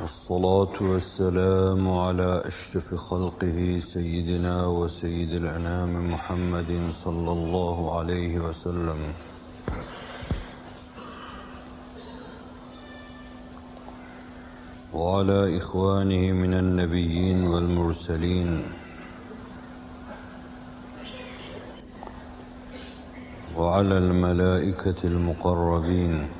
والصلاة والسلام على أشرف خلقه سيدنا وسيد الأنام محمد صلى الله عليه وسلم. وعلى إخوانه من النبيين والمرسلين. وعلى الملائكة المقربين.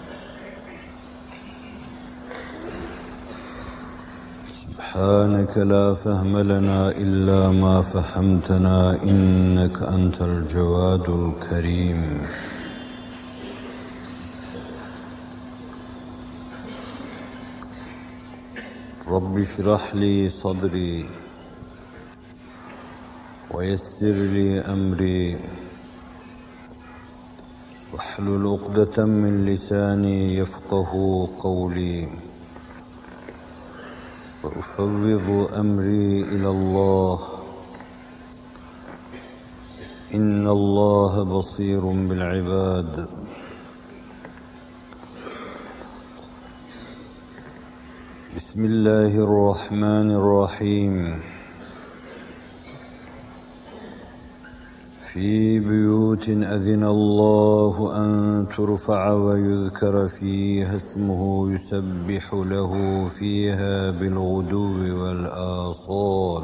سبحانك لا فهم لنا إلا ما فهمتنا إنك أنت الجواد الكريم. رب اشرح لي صدري ويسر لي أمري. واحلل عقدة من لساني يفقه قولي. وأفوض أمري إلى الله. إن الله بصير بالعباد. بسم الله الرحمن الرحيم. في بيوت أذن الله أن ترفع ويذكر فيها اسمه يسبح له فيها بالغدو والآصال.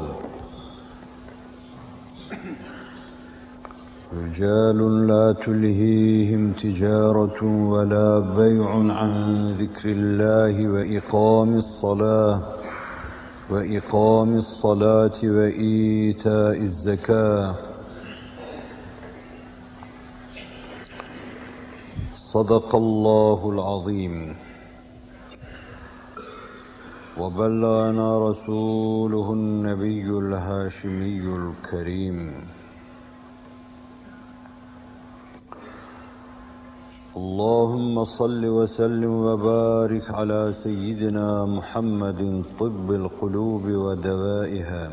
رجال لا تلهيهم تجارة ولا بيع عن ذكر الله وإقام الصلاة وإقام الصلاة وإيتاء الزكاة. صدق الله العظيم. وبلغنا رسوله النبي الهاشمي الكريم. اللهم صل وسلم وبارك على سيدنا محمد طب القلوب ودوائها.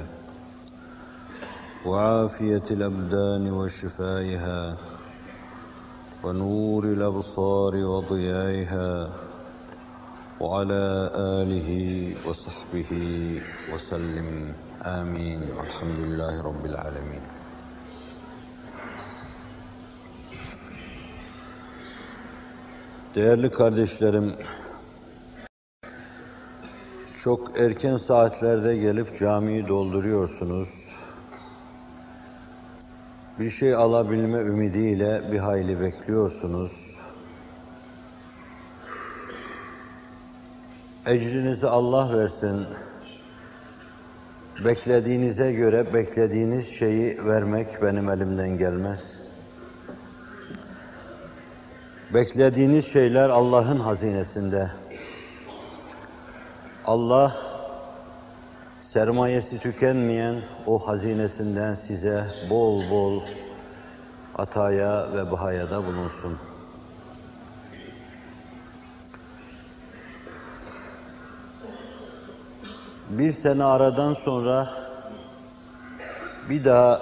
وعافية الأبدان وشفائها. ونور الأبصار وضيائها وعلى آله وصحبه وسلم آمين والحمد لله رب العالمين Değerli kardeşlerim, çok erken saatlerde gelip camiyi dolduruyorsunuz. Bir şey alabilme ümidiyle bir hayli bekliyorsunuz. Ecrinizi Allah versin. Beklediğinize göre beklediğiniz şeyi vermek benim elimden gelmez. Beklediğiniz şeyler Allah'ın hazinesinde. Allah sermayesi tükenmeyen o hazinesinden size bol bol ataya ve bahayada bulunsun. Bir sene aradan sonra bir daha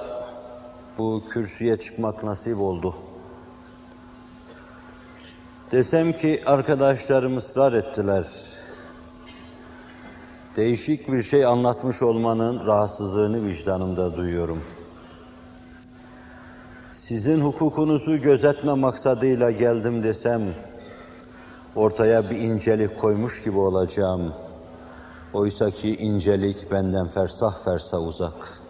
bu kürsüye çıkmak nasip oldu. Desem ki arkadaşlarım ısrar ettiler. Değişik bir şey anlatmış olmanın rahatsızlığını vicdanımda duyuyorum. Sizin hukukunuzu gözetme maksadıyla geldim desem, ortaya bir incelik koymuş gibi olacağım. Oysa ki incelik benden fersah fersah uzak.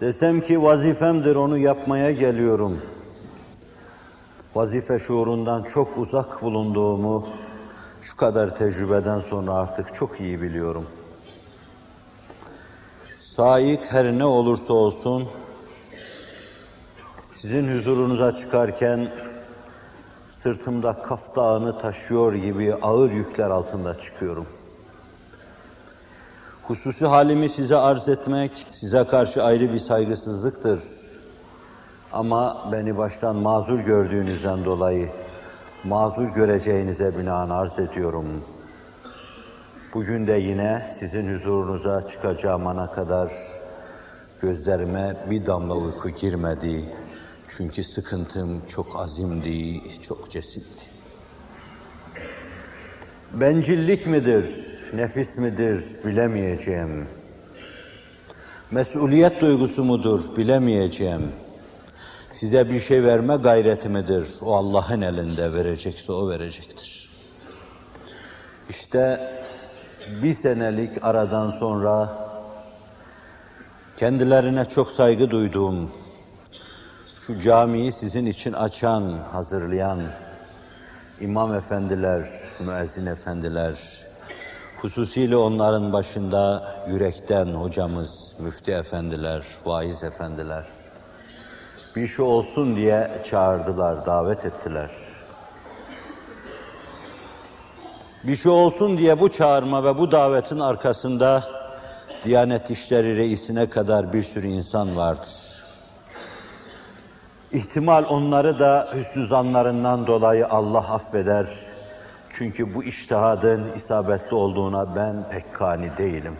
Desem ki vazifemdir onu yapmaya geliyorum. vazife şuurundan çok uzak bulunduğumu şu kadar tecrübeden sonra artık çok iyi biliyorum. Saik her ne olursa olsun sizin huzurunuza çıkarken sırtımda Kaf Dağı'nı taşıyor gibi ağır yükler altında çıkıyorum. Hususi halimi size arz etmek, size karşı ayrı bir saygısızlıktır. Ama beni baştan mazur gördüğünüzden dolayı mazur göreceğinize binaen arz ediyorum. Bugün de yine sizin huzurunuza çıkacağım ana kadar gözlerime bir damla uyku girmedi. Çünkü sıkıntım çok azimdi, çok cesimdi. Bencillik midir, nefis midir bilemeyeceğim. Mesuliyet duygusu mudur bilemeyeceğim. Size bir şey verme gayreti midir? O Allah'ın elinde verecekse o verecektir. İşte bir senelik aradan sonra kendilerine çok saygı duyduğum, şu camiyi sizin için açan, hazırlayan imam efendiler, müezzin efendiler, hususiyle onların başında yürekten hocamız, müftü efendiler, vaiz efendiler, bir şey olsun diye çağırdılar, davet ettiler. Bir şey olsun diye bu çağırma ve bu davetin arkasında Diyanet İşleri Reisine kadar bir sürü insan vardır. İhtimal onları da hüsnü zanlarından dolayı Allah affeder. Çünkü bu iştihadın isabetli olduğuna ben pek kani değilim.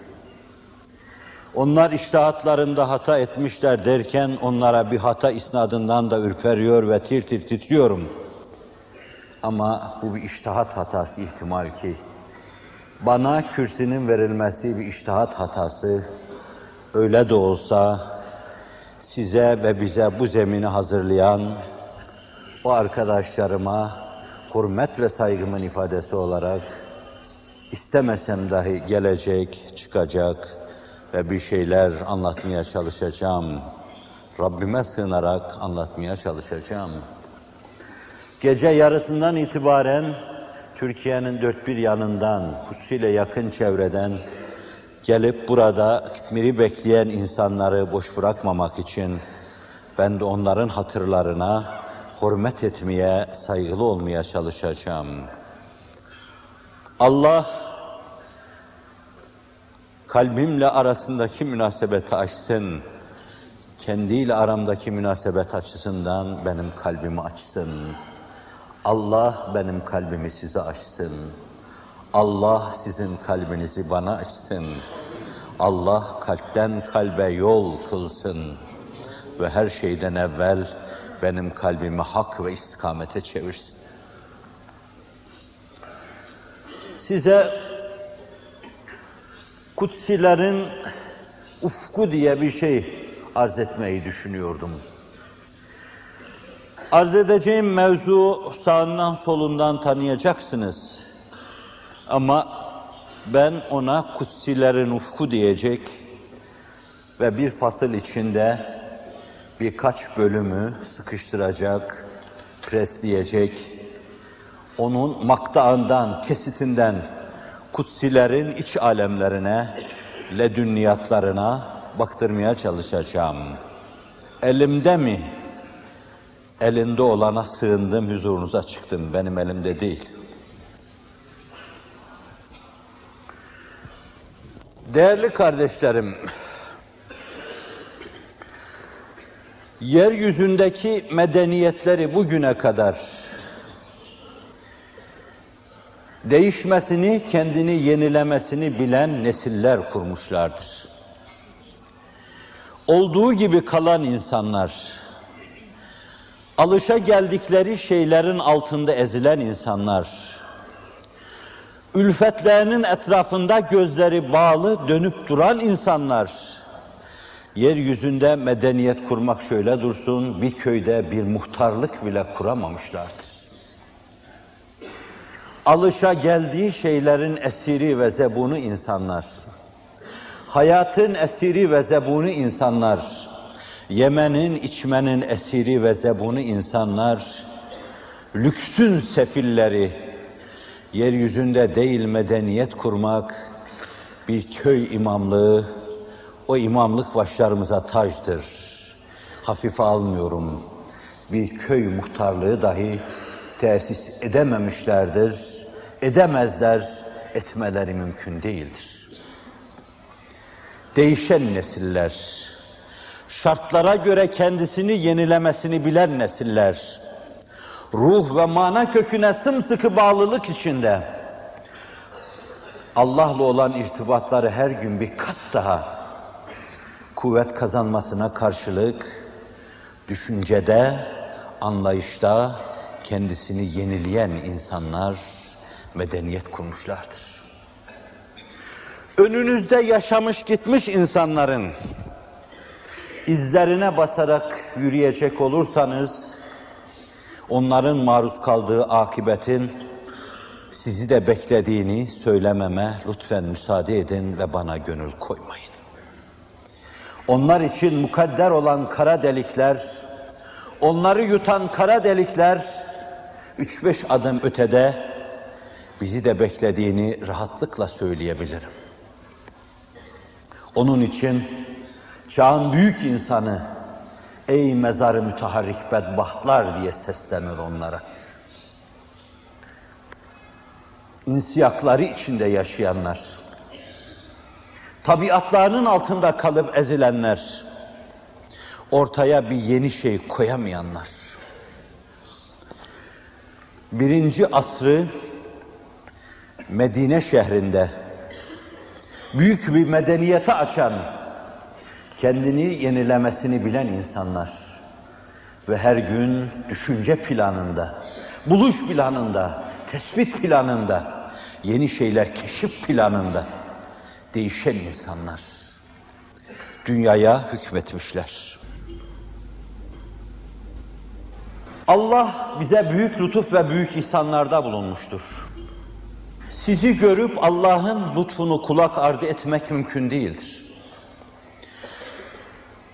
Onlar iştihatlarında hata etmişler derken onlara bir hata isnadından da ürperiyor ve tir tir titriyorum. Ama bu bir iştihat hatası ihtimal ki. Bana kürsünün verilmesi bir iştihat hatası. Öyle de olsa size ve bize bu zemini hazırlayan o arkadaşlarıma hürmet ve saygımın ifadesi olarak istemesem dahi gelecek, çıkacak ve bir şeyler anlatmaya çalışacağım. Rabbime sığınarak anlatmaya çalışacağım. Gece yarısından itibaren Türkiye'nin dört bir yanından, hususiyle yakın çevreden gelip burada gitmiri bekleyen insanları boş bırakmamak için ben de onların hatırlarına hürmet etmeye, saygılı olmaya çalışacağım. Allah kalbimle arasındaki münasebeti açsın. Kendiyle aramdaki münasebet açısından benim kalbimi açsın. Allah benim kalbimi size açsın. Allah sizin kalbinizi bana açsın. Allah kalpten kalbe yol kılsın ve her şeyden evvel benim kalbimi hak ve istikamete çevirsin. Size kutsilerin ufku diye bir şey arz etmeyi düşünüyordum. Arz edeceğim mevzu sağından solundan tanıyacaksınız. Ama ben ona kutsilerin ufku diyecek ve bir fasıl içinde birkaç bölümü sıkıştıracak, presleyecek, onun maktağından, kesitinden kutsilerin iç alemlerine, ledünniyatlarına baktırmaya çalışacağım. Elimde mi? Elinde olana sığındım, huzurunuza çıktım. Benim elimde değil. Değerli kardeşlerim, yeryüzündeki medeniyetleri bugüne kadar değişmesini, kendini yenilemesini bilen nesiller kurmuşlardır. Olduğu gibi kalan insanlar, alışa geldikleri şeylerin altında ezilen insanlar, ülfetlerinin etrafında gözleri bağlı dönüp duran insanlar, yeryüzünde medeniyet kurmak şöyle dursun, bir köyde bir muhtarlık bile kuramamışlardır. Alışa geldiği şeylerin esiri ve zebunu insanlar, hayatın esiri ve zebunu insanlar, yemenin, içmenin esiri ve zebunu insanlar, lüksün sefilleri, yeryüzünde değil medeniyet kurmak, bir köy imamlığı, o imamlık başlarımıza tacdır. Hafife almıyorum. Bir köy muhtarlığı dahi tesis edememişlerdir. Edemezler, etmeleri mümkün değildir. Değişen nesiller, şartlara göre kendisini yenilemesini bilen nesiller, ruh ve mana köküne sımsıkı bağlılık içinde, Allah'la olan irtibatları her gün bir kat daha kuvvet kazanmasına karşılık düşüncede, anlayışta kendisini yenileyen insanlar medeniyet kurmuşlardır. Önünüzde yaşamış gitmiş insanların izlerine basarak yürüyecek olursanız onların maruz kaldığı akibetin sizi de beklediğini söylememe lütfen müsaade edin ve bana gönül koymayın. Onlar için mukadder olan kara delikler, onları yutan kara delikler, üç beş adım ötede bizi de beklediğini rahatlıkla söyleyebilirim. Onun için çağın büyük insanı, ey mezarı müteharrik bedbahtlar diye seslenir onlara. İnsiyakları içinde yaşayanlar, tabiatlarının altında kalıp ezilenler, ortaya bir yeni şey koyamayanlar. Birinci asrı Medine şehrinde büyük bir medeniyete açan, kendini yenilemesini bilen insanlar ve her gün düşünce planında, buluş planında, tespit planında, yeni şeyler keşif planında değişen insanlar dünyaya hükmetmişler. Allah bize büyük lütuf ve büyük ihsanlarda bulunmuştur. Sizi görüp Allah'ın lütfunu kulak ardı etmek mümkün değildir.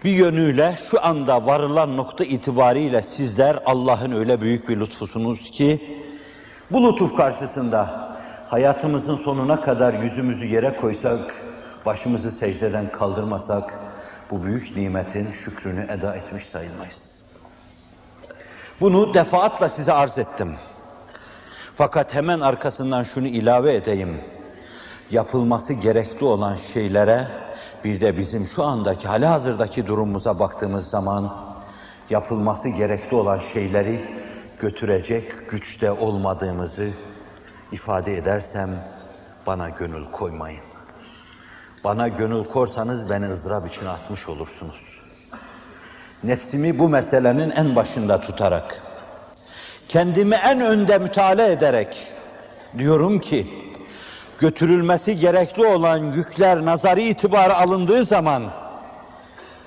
Bir yönüyle şu anda varılan nokta itibariyle sizler Allah'ın öyle büyük bir lütfusunuz ki bu lütuf karşısında hayatımızın sonuna kadar yüzümüzü yere koysak, başımızı secdeden kaldırmasak bu büyük nimetin şükrünü eda etmiş sayılmayız. Bunu defaatla size arz ettim. Fakat hemen arkasından şunu ilave edeyim. Yapılması gerekli olan şeylere bir de bizim şu andaki hali hazırdaki durumumuza baktığımız zaman yapılması gerekli olan şeyleri götürecek güçte olmadığımızı ifade edersem bana gönül koymayın. Bana gönül korsanız beni ızdırap içine atmış olursunuz. Nefsimi bu meselenin en başında tutarak, kendimi en önde müteala ederek diyorum ki, götürülmesi gerekli olan yükler nazari itibarı alındığı zaman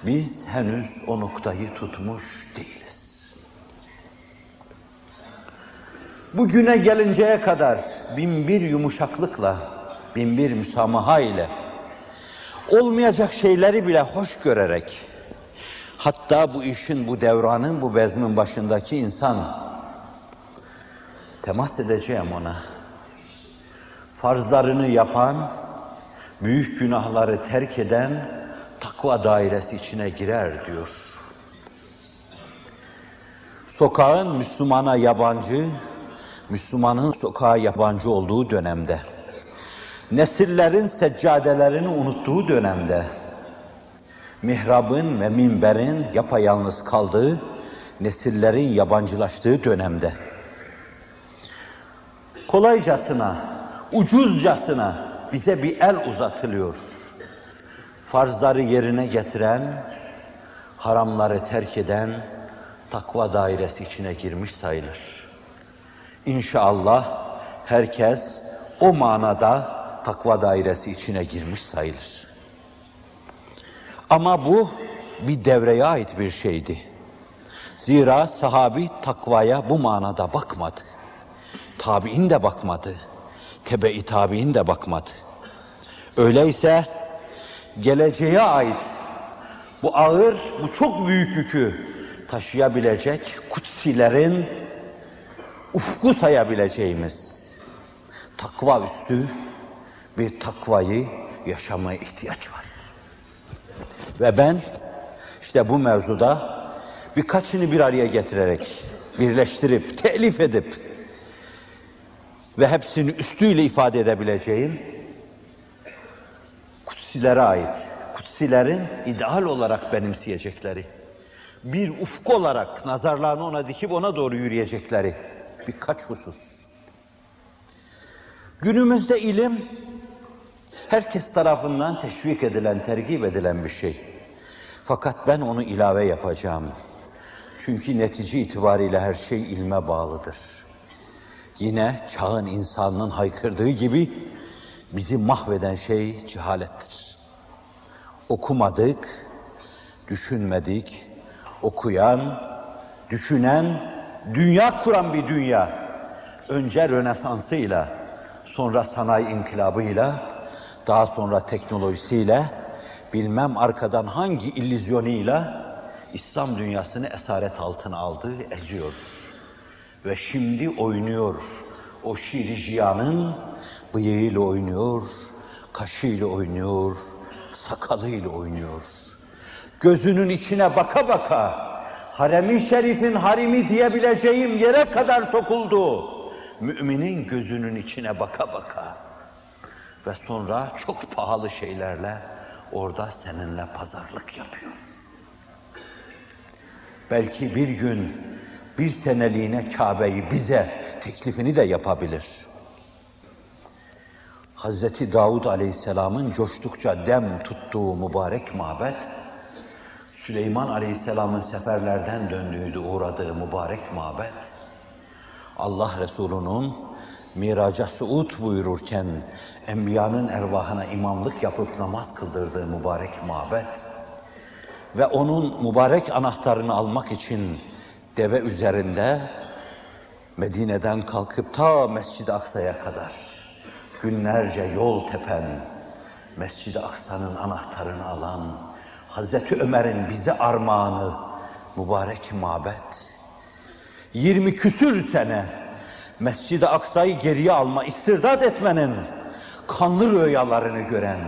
biz henüz o noktayı tutmuş değiliz. Bugüne gelinceye kadar bin bir yumuşaklıkla, bin bir müsamaha ile olmayacak şeyleri bile hoş görerek hatta bu işin, bu devranın, bu bezmin başındaki insan temas edeceğim ona. Farzlarını yapan, büyük günahları terk eden takva dairesi içine girer diyor. Sokağın Müslümana yabancı, Müslümanın sokağa yabancı olduğu dönemde, nesillerin seccadelerini unuttuğu dönemde, mihrabın ve minberin yapayalnız kaldığı, nesillerin yabancılaştığı dönemde, kolaycasına, ucuzcasına bize bir el uzatılıyor. Farzları yerine getiren, haramları terk eden takva dairesi içine girmiş sayılır. İnşallah herkes o manada takva dairesi içine girmiş sayılır. Ama bu bir devreye ait bir şeydi. Zira sahabi takvaya bu manada bakmadı. Tabi'in de bakmadı. Tebe-i tabi'in de bakmadı. Öyleyse geleceğe ait bu ağır, bu çok büyük yükü taşıyabilecek kutsilerin ufku sayabileceğimiz takva üstü bir takvayı yaşamaya ihtiyaç var. Ve ben işte bu mevzuda birkaçını bir araya getirerek, birleştirip, telif edip ve hepsini üstüyle ifade edebileceğim kutsilere ait, kutsilerin ideal olarak benimseyecekleri, bir ufku olarak nazarlarını ona dikip ona doğru yürüyecekleri birkaç husus. Günümüzde ilim herkes tarafından teşvik edilen, tergip edilen bir şey. Fakat ben onu ilave yapacağım. Çünkü netice itibariyle her şey ilme bağlıdır. Yine çağın insanının haykırdığı gibi bizi mahveden şey cehalettir. Okumadık, düşünmedik, okuyan, düşünen, dünya kuran bir dünya. Önce Rönesans'ıyla, sonra sanayi inkılabıyla, daha sonra teknolojisiyle, bilmem arkadan hangi illüzyonuyla İslam dünyasını esaret altına aldı, eziyor. Ve şimdi oynuyor. O şiirijiyanın bıyığıyla oynuyor, kaşıyla oynuyor, sakalıyla oynuyor. Gözünün içine baka baka harem-i şerifin harimi diyebileceğim yere kadar sokuldu. Müminin gözünün içine baka baka ve sonra çok pahalı şeylerle orada seninle pazarlık yapıyor. Belki bir gün bir seneliğine Kabe'yi bize teklifini de yapabilir. Hazreti Davud Aleyhisselam'ın coştukça dem tuttuğu mübarek mabet, Süleyman Aleyhisselam'ın seferlerden döndüğü uğradığı mübarek mabet, Allah Resulü'nün miraca suud buyururken enbiyanın ervahına imamlık yapıp namaz kıldırdığı mübarek mabet ve onun mübarek anahtarını almak için deve üzerinde Medine'den kalkıp ta Mescid-i Aksa'ya kadar günlerce yol tepen, Mescid-i Aksa'nın anahtarını alan Hazreti Ömer'in bize armağanı mübarek mabet. 20 küsür sene Mescid-i Aksa'yı geriye alma, istirdat etmenin kanlı rüyalarını gören,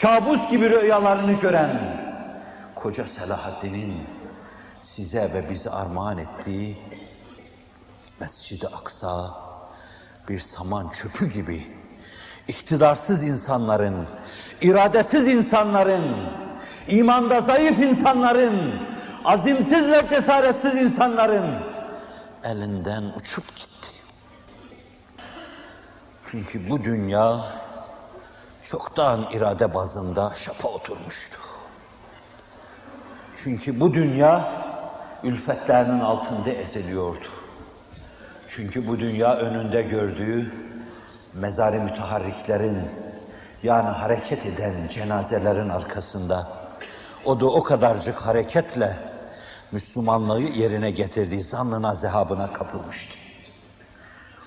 kabus gibi rüyalarını gören koca Selahaddin'in size ve bize armağan ettiği Mescid-i Aksa bir saman çöpü gibi iktidarsız insanların, iradesiz insanların, imanda zayıf insanların, azimsiz ve cesaretsiz insanların elinden uçup gitti. Çünkü bu dünya çoktan irade bazında şapa oturmuştu. Çünkü bu dünya ülfetlerinin altında eziliyordu. Çünkü bu dünya önünde gördüğü mezari müteharriklerin yani hareket eden cenazelerin arkasında o da o kadarcık hareketle Müslümanlığı yerine getirdiği zannına zehabına kapılmıştı.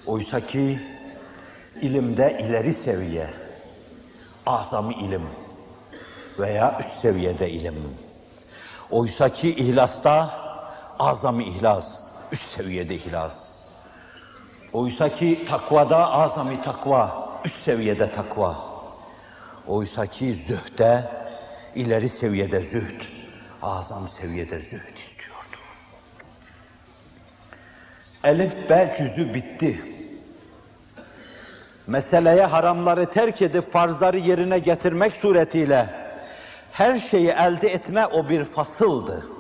Oysa ki ilimde ileri seviye, azami ilim veya üst seviyede ilim. Oysa ki ihlasta azami ihlas, üst seviyede ihlas. Oysa ki takvada azami takva, üst seviyede takva. Oysa ki zühde ileri seviyede zühd, azam seviyede zühd istiyordu. Elif B cüzü bitti. Meseleye haramları terk edip farzları yerine getirmek suretiyle her şeyi elde etme o bir fasıldı.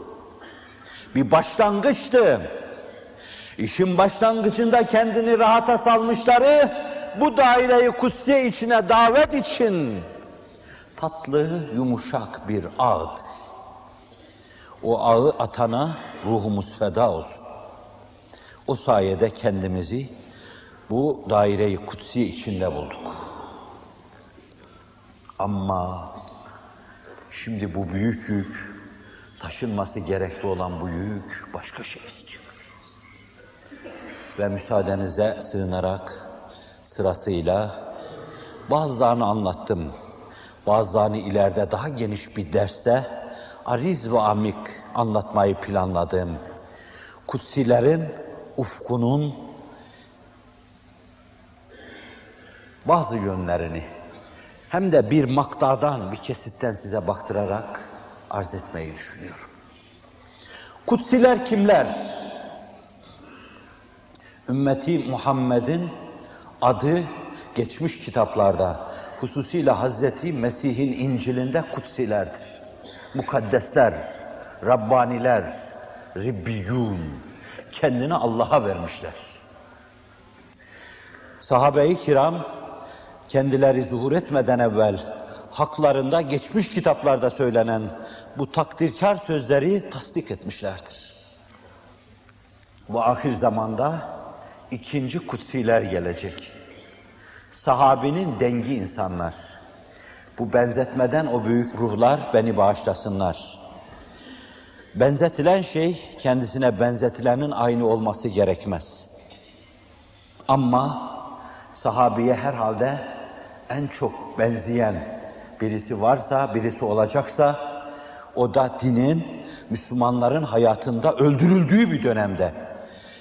Bir başlangıçtı. İşin başlangıcında kendini rahata salmışları bu daireyi kutsiye içine davet için tatlı, yumuşak bir ağdı. O ağı atana ruhumuz feda olsun. O sayede kendimizi bu daireyi kutsi içinde bulduk. Ama şimdi bu büyük yük, taşınması gerekli olan bu yük başka şey istiyor. Ve müsaadenize sığınarak sırasıyla bazılarını anlattım. Bazılarını ileride daha geniş bir derste ariz ve amik anlatmayı planladım. Kutsilerin ufkunun bazı yönlerini hem de bir maktadan, bir kesitten size baktırarak arz etmeyi düşünüyorum. Kutsiler kimler? Ümmeti Muhammed'in adı geçmiş kitaplarda, hususiyle Hazreti Mesih'in İncil'inde kutsilerdir. Mukaddesler, Rabbaniler, Ribbiyun, kendini Allah'a vermişler. Sahabe-i kiram kendileri zuhur etmeden evvel haklarında geçmiş kitaplarda söylenen bu takdirkar sözleri tasdik etmişlerdir. Bu ahir zamanda ikinci kutsiler gelecek. Sahabinin dengi insanlar. Bu benzetmeden o büyük ruhlar beni bağışlasınlar. Benzetilen şey kendisine benzetilenin aynı olması gerekmez. Ama sahabiye herhalde en çok benzeyen birisi varsa, birisi olacaksa o da dinin Müslümanların hayatında öldürüldüğü bir dönemde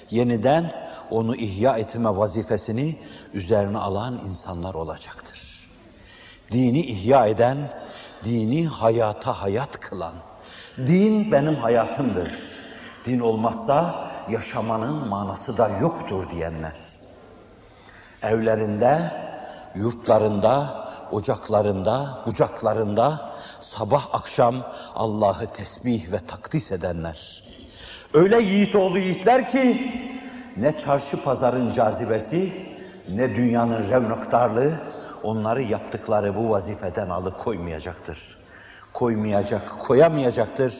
yeniden onu ihya etme vazifesini üzerine alan insanlar olacaktır. Dini ihya eden, dini hayata hayat kılan, din benim hayatımdır. Din olmazsa yaşamanın manası da yoktur diyenler. Evlerinde, yurtlarında, ocaklarında, bucaklarında sabah akşam Allah'ı tesbih ve takdis edenler. Öyle yiğit oğlu yiğitler ki ne çarşı pazarın cazibesi ne dünyanın revnaktarlığı onları yaptıkları bu vazifeden alıkoymayacaktır. Koymayacak, koyamayacaktır.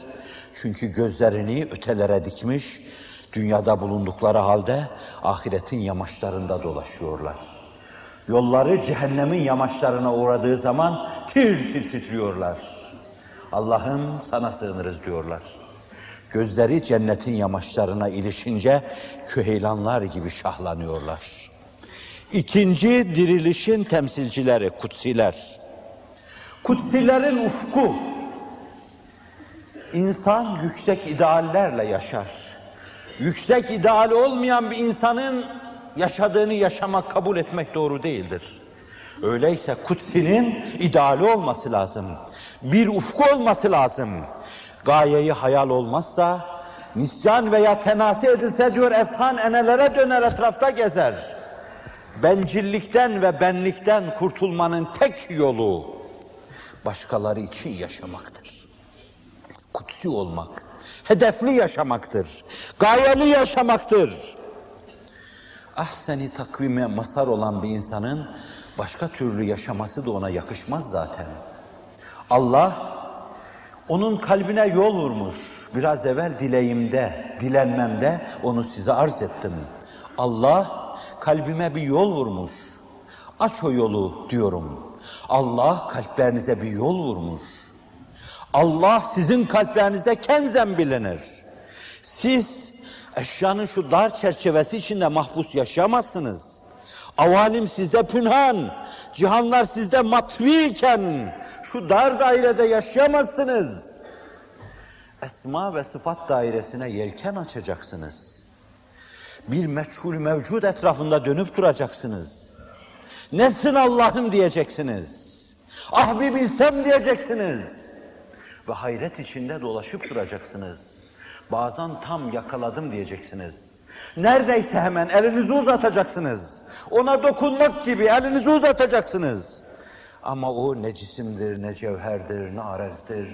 Çünkü gözlerini ötelere dikmiş, dünyada bulundukları halde ahiretin yamaçlarında dolaşıyorlar. Yolları cehennemin yamaçlarına uğradığı zaman tir tir titriyorlar. Allah'ım sana sığınırız diyorlar. Gözleri cennetin yamaçlarına ilişince küheylanlar gibi şahlanıyorlar. İkinci dirilişin temsilcileri kutsiler. Kutsilerin ufku. İnsan yüksek ideallerle yaşar. Yüksek ideali olmayan bir insanın yaşadığını yaşamak, kabul etmek doğru değildir. Öyleyse kutsinin ideali olması lazım. Bir ufku olması lazım. Gayeyi hayal olmazsa, nisyan veya tenasi edilse diyor eshan enelere döner etrafta gezer. Bencillikten ve benlikten kurtulmanın tek yolu başkaları için yaşamaktır. Kutsi olmak, hedefli yaşamaktır, gayeli yaşamaktır. Ahseni takvime masar olan bir insanın başka türlü yaşaması da ona yakışmaz zaten. Allah onun kalbine yol vurmuş. Biraz evvel dileğimde, dilenmemde onu size arz ettim. Allah kalbime bir yol vurmuş. Aç o yolu diyorum. Allah kalplerinize bir yol vurmuş. Allah sizin kalplerinizde kenzen bilinir. Siz eşyanın şu dar çerçevesi içinde mahpus yaşayamazsınız. Avalim sizde pünhan, cihanlar sizde matviyken şu dar dairede yaşayamazsınız. Esma ve sıfat dairesine yelken açacaksınız. Bir meçhul mevcud etrafında dönüp duracaksınız. Nesin Allah'ım diyeceksiniz. Ah bir bilsem diyeceksiniz. Ve hayret içinde dolaşıp duracaksınız. Bazen tam yakaladım diyeceksiniz. Neredeyse hemen elinizi uzatacaksınız. Ona dokunmak gibi elinizi uzatacaksınız. Ama o ne cisimdir, ne cevherdir, ne arezdir,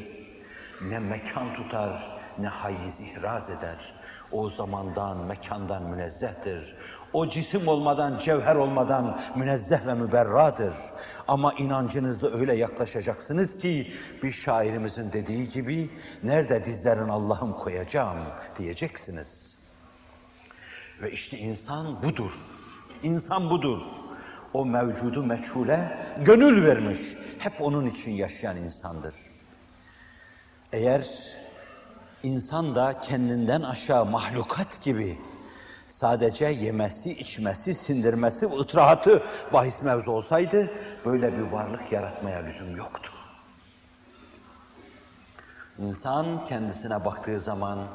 ne mekan tutar, ne hayiz ihraz eder. O zamandan, mekandan münezzehtir. O cisim olmadan, cevher olmadan münezzeh ve müberradır. Ama inancınızla öyle yaklaşacaksınız ki bir şairimizin dediği gibi nerede dizlerin Allah'ım koyacağım diyeceksiniz. Ve işte insan budur. İnsan budur. O mevcudu meçhule gönül vermiş. Hep onun için yaşayan insandır. Eğer insan da kendinden aşağı mahlukat gibi sadece yemesi, içmesi, sindirmesi ıtrahatı bahis mevzu olsaydı böyle bir varlık yaratmaya lüzum yoktu. İnsan kendisine baktığı zaman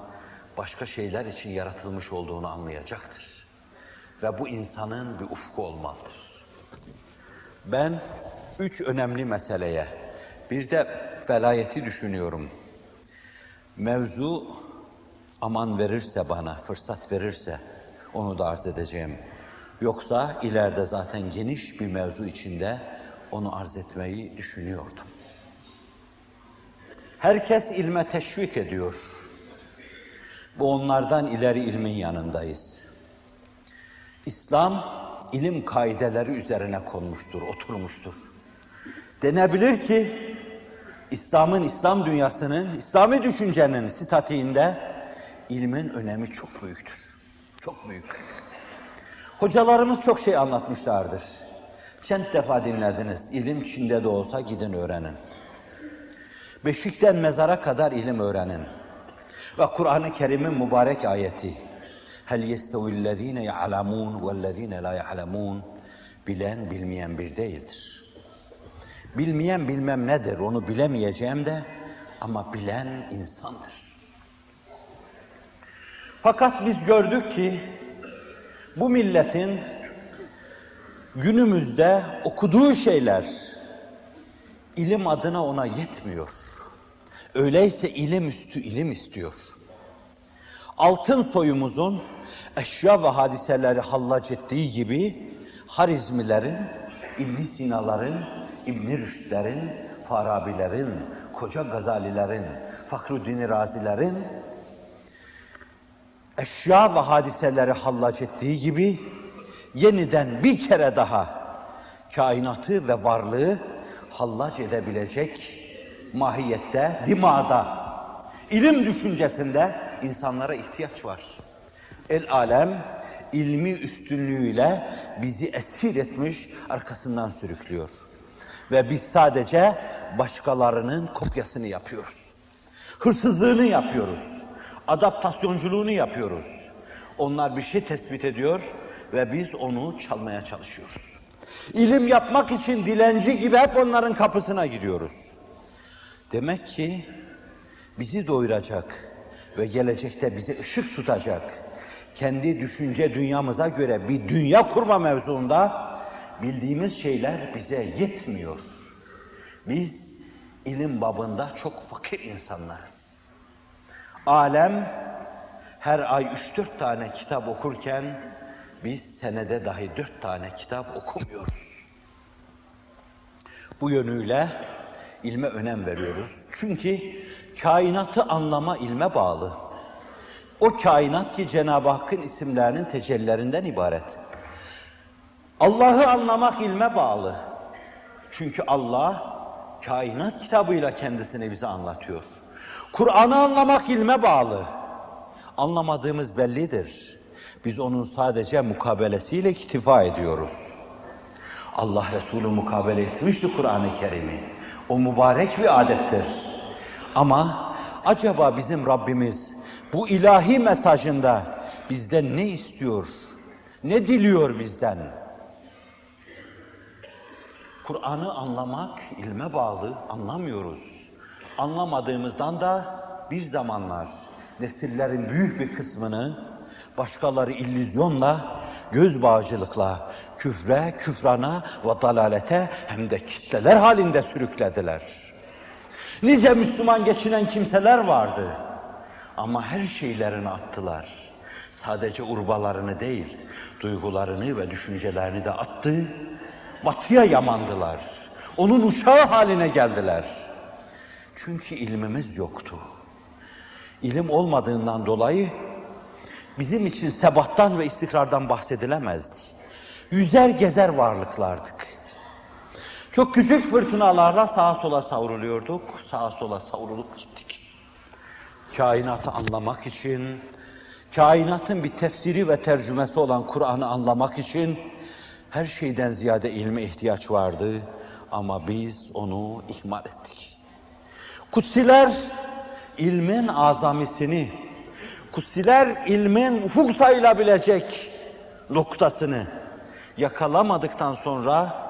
başka şeyler için yaratılmış olduğunu anlayacaktır. Ve bu insanın bir ufku olmalıdır. Ben üç önemli meseleye, bir de velayeti düşünüyorum. Mevzu aman verirse bana, fırsat verirse onu da arz edeceğim. Yoksa ileride zaten geniş bir mevzu içinde onu arz etmeyi düşünüyordum. Herkes ilme teşvik ediyor. Bu onlardan ileri ilmin yanındayız. İslam ilim kaideleri üzerine konmuştur, oturmuştur. Denebilir ki İslam'ın, İslam dünyasının, İslami düşüncenin statiğinde ilmin önemi çok büyüktür. Çok büyük. Hocalarımız çok şey anlatmışlardır. Şent defa dinlediniz. İlim Çin'de de olsa gidin öğrenin. Beşikten mezara kadar ilim öğrenin. Ve Kur'an-ı Kerim'in mübarek ayeti. Hel yestevillezine ya'lemun vellezine la ya'lemun. Bilen bilmeyen bir değildir. Bilmeyen bilmem nedir onu bilemeyeceğim de ama bilen insandır. Fakat biz gördük ki bu milletin günümüzde okuduğu şeyler ilim adına ona yetmiyor. Öyleyse ilim üstü ilim istiyor. Altın soyumuzun eşya ve hadiseleri hallac ettiği gibi Harizmilerin, İbn Sinaların, İbn Rüşdlerin, Farabilerin, koca Gazalilerin, Fakruddin Razilerin eşya ve hadiseleri hallac ettiği gibi yeniden bir kere daha kainatı ve varlığı hallac edebilecek mahiyette, dimada, ilim düşüncesinde insanlara ihtiyaç var. El alem ilmi üstünlüğüyle bizi esir etmiş, arkasından sürüklüyor. Ve biz sadece başkalarının kopyasını yapıyoruz. Hırsızlığını yapıyoruz. Adaptasyonculuğunu yapıyoruz. Onlar bir şey tespit ediyor ve biz onu çalmaya çalışıyoruz. İlim yapmak için dilenci gibi hep onların kapısına gidiyoruz. Demek ki bizi doyuracak ve gelecekte bizi ışık tutacak, kendi düşünce dünyamıza göre bir dünya kurma mevzuunda bildiğimiz şeyler bize yetmiyor. Biz ilim babında çok fakir insanlarız. Alem her ay üç dört tane kitap okurken biz senede dahi dört tane kitap okumuyoruz. Bu yönüyle ilme önem veriyoruz. Çünkü kainatı anlama ilme bağlı. O kainat ki Cenab-ı Hakk'ın isimlerinin tecellilerinden ibaret. Allah'ı anlamak ilme bağlı. Çünkü Allah kainat kitabıyla kendisini bize anlatıyor. Kur'an'ı anlamak ilme bağlı. Anlamadığımız bellidir. Biz onun sadece mukabelesiyle iktifa ediyoruz. Allah Resulü mukabele etmişti Kur'an-ı Kerim'i. O mübarek bir adettir. Ama acaba bizim Rabbimiz bu ilahi mesajında bizden ne istiyor? Ne diliyor bizden? Kur'an'ı anlamak ilme bağlı, anlamıyoruz. Anlamadığımızdan da bir zamanlar nesillerin büyük bir kısmını başkaları illüzyonla, göz bağcılıkla, küfre, küfrana ve dalalete hem de kitleler halinde sürüklediler. Nice Müslüman geçinen kimseler vardı. Ama her şeylerini attılar. Sadece urbalarını değil, duygularını ve düşüncelerini de attı. Batıya yamandılar. Onun uçağı haline geldiler. Çünkü ilmimiz yoktu. İlim olmadığından dolayı bizim için sebattan ve istikrardan bahsedilemezdi. Yüzer gezer varlıklardık. Çok küçük fırtınalarla sağa sola savruluyorduk, sağa sola savrulup gittik. Kainatı anlamak için, kainatın bir tefsiri ve tercümesi olan Kur'an'ı anlamak için her şeyden ziyade ilme ihtiyaç vardı ama biz onu ihmal ettik. Kutsiler ilmin azamisini, kutsiler ilmin ufuk sayılabilecek noktasını yakalamadıktan sonra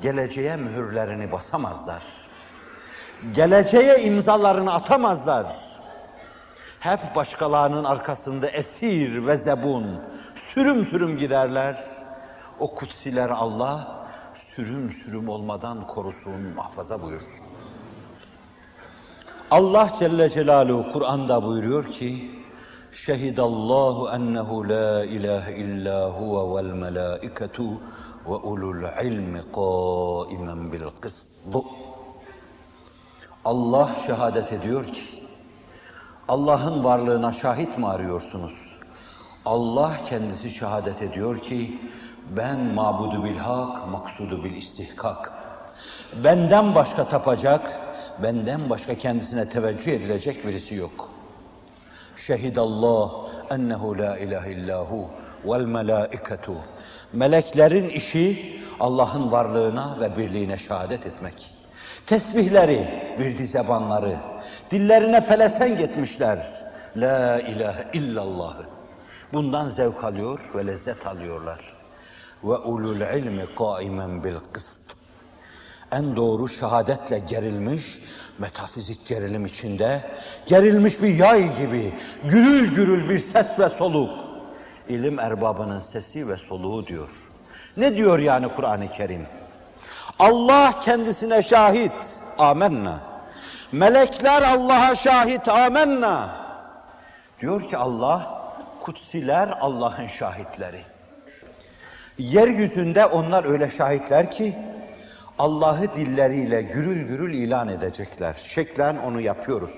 geleceğe mühürlerini basamazlar. Geleceğe imzalarını atamazlar. Hep başkalarının arkasında esir ve zebun, sürüm sürüm giderler. O kutsiler Allah sürüm sürüm olmadan korusun, muhafaza buyursun. Allah Celle Celaluhu Kur'an'da buyuruyor ki Şehidallahu ennehu la ilahe illa huve vel melaiketu ve ulul ilmi kaimen bil kıst. Allah şehadet ediyor ki Allah'ın varlığına şahit mi arıyorsunuz? Allah kendisi şehadet ediyor ki ben mabudu bil hak, maksudu bil istihkak. Benden başka tapacak, benden başka kendisine teveccüh edilecek birisi yok. Şehidallah ennehu la ilahe illahu vel melaiketu. Meleklerin işi Allah'ın varlığına ve birliğine şehadet etmek. Tesbihleri, virdi zebanları, dillerine pelesenk etmişler. La ilahe illallahı. Bundan zevk alıyor ve lezzet alıyorlar. Ve ulul ilmi kaimen bil kıst. En doğru şehadetle gerilmiş, metafizik gerilim içinde, gerilmiş bir yay gibi, gürül gürül bir ses ve soluk. İlim erbabının sesi ve soluğu diyor. Ne diyor yani Kur'an-ı Kerim? Allah kendisine şahit, amenna. Melekler Allah'a şahit, amenna. Diyor ki Allah, kutsiler Allah'ın şahitleri. Yeryüzünde onlar öyle şahitler ki, Allah'ı dilleriyle gürül gürül ilan edecekler. Şeklen onu yapıyoruz.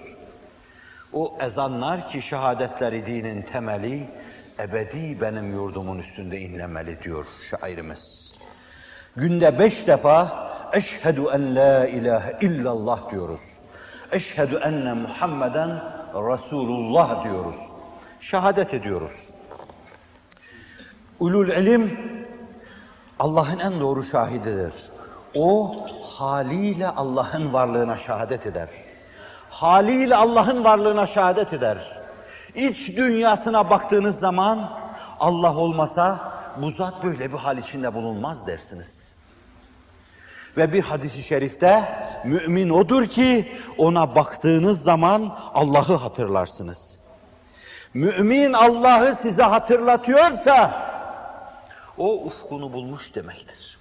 O ezanlar ki şehadetleri dinin temeli, ebedi benim yurdumun üstünde inlemeli diyor şairimiz. Günde beş defa eşhedü en la ilahe illallah diyoruz. Eşhedü enne Muhammeden Resulullah diyoruz. Şehadet ediyoruz. Ulul ilim Allah'ın en doğru şahididir. O haliyle Allah'ın varlığına şehadet eder. Haliyle Allah'ın varlığına şehadet eder. İç dünyasına baktığınız zaman Allah olmasa bu zat böyle bir hal içinde bulunmaz dersiniz. Ve bir hadisi şerifte mümin odur ki ona baktığınız zaman Allah'ı hatırlarsınız. Mümin Allah'ı size hatırlatıyorsa o ufkunu bulmuş demektir.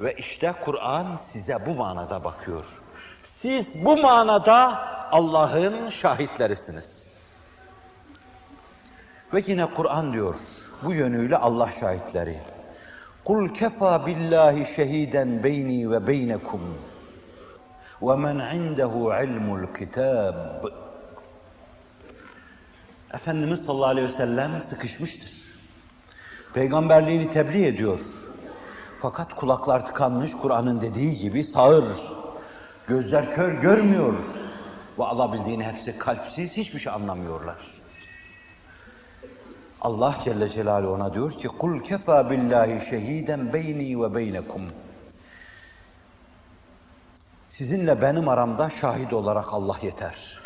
Ve işte Kur'an size bu manada bakıyor. Siz bu manada Allah'ın şahitlerisiniz. Ve yine Kur'an diyor, bu yönüyle Allah şahitleri. Kul kefa billahi şehiden beyni ve beynekum ve men indehu ilmul kitab. Efendimiz sallallahu aleyhi ve sellem sıkışmıştır. Peygamberliğini tebliğ ediyor. Fakat kulaklar tıkanmış Kur'an'ın dediği gibi sağır. Gözler kör görmüyor. Ve alabildiğini hepsi kalpsiz hiçbir şey anlamıyorlar. Allah Celle Celaluhu ona diyor ki kul kefa billahi şehiden beyni ve beynekum. Sizinle benim aramda şahit olarak Allah yeter.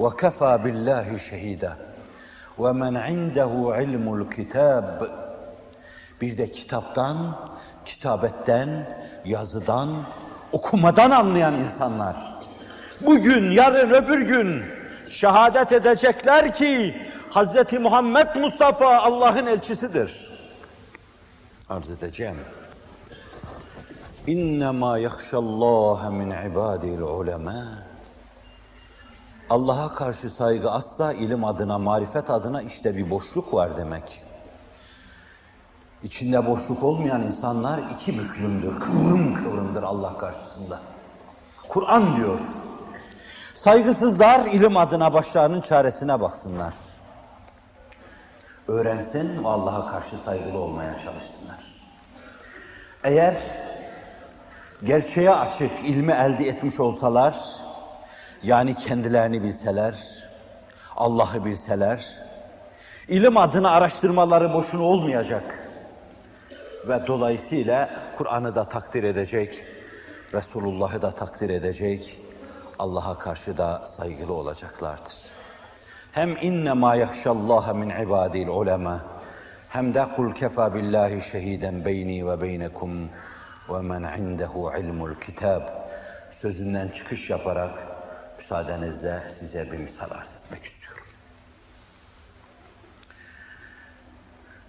Ve kefa billahi şehida. Ve men indehu ilmul kitab. Bir de kitaptan, kitabetten, yazıdan, okumadan anlayan insanlar. Bugün, yarın, öbür gün şehadet edecekler ki Hz. Muhammed Mustafa Allah'ın elçisidir. Arz edeceğim. İnnemâ yakşallâhe min ibâdil ulemâ. Allah'a karşı saygı asla ilim adına, marifet adına işte bir boşluk var demek. İçinde boşluk olmayan insanlar iki büklümdür, kıvrım kıvrımdır Allah karşısında. Kur'an diyor, saygısızlar ilim adına başlarının çaresine baksınlar. Öğrensin ve Allah'a karşı saygılı olmaya çalışsınlar. Eğer gerçeğe açık ilmi elde etmiş olsalar, yani kendilerini bilseler, Allah'ı bilseler, ilim adına araştırmaları boşuna olmayacak. Ve dolayısıyla Kur'an'ı da takdir edecek, Resulullah'ı da takdir edecek, Allah'a karşı da saygılı olacaklardır. Hem inne ma yahşallaha min ibadil ulema hem de kul kefa billahi şehiden beyni ve beynekum ve men indehu ilmul kitab sözünden çıkış yaparak müsaadenizle size bir misal arz etmek istiyorum.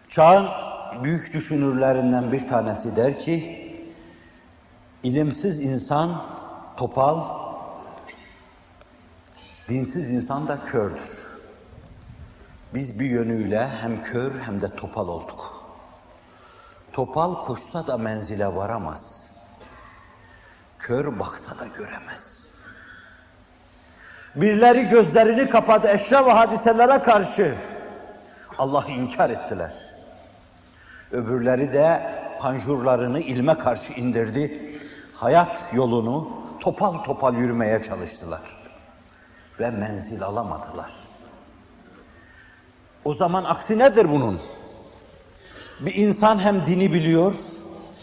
Çağın büyük düşünürlerinden bir tanesi der ki, ilimsiz insan topal, dinsiz insan da kördür. Biz bir yönüyle hem kör hem de topal olduk. Topal koşsa da menzile varamaz. Kör baksa da göremez. Birileri gözlerini kapadı eşya ve hadiselere karşı. Allah'ı inkar ettiler. Öbürleri de panjurlarını ilme karşı indirdi. Hayat yolunu topal topal yürümeye çalıştılar. Ve menzil alamadılar. O zaman aksi nedir bunun? Bir insan hem dini biliyor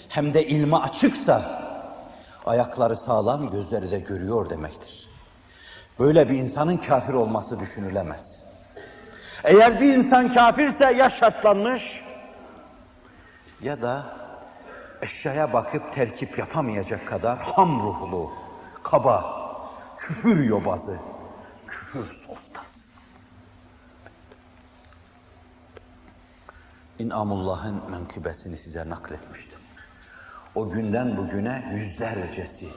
hem de ilme açıksa ayakları sağlam, gözleri de görüyor demektir. Böyle bir insanın kafir olması düşünülemez. Eğer bir insan kafirse ya şartlanmış ya da eşyaya bakıp terkip yapamayacak kadar ham ruhlu, kaba, küfür yobazı, küfür softası. İnamullah'ın menkıbesini size nakletmiştim. O günden bugüne yüzlercesi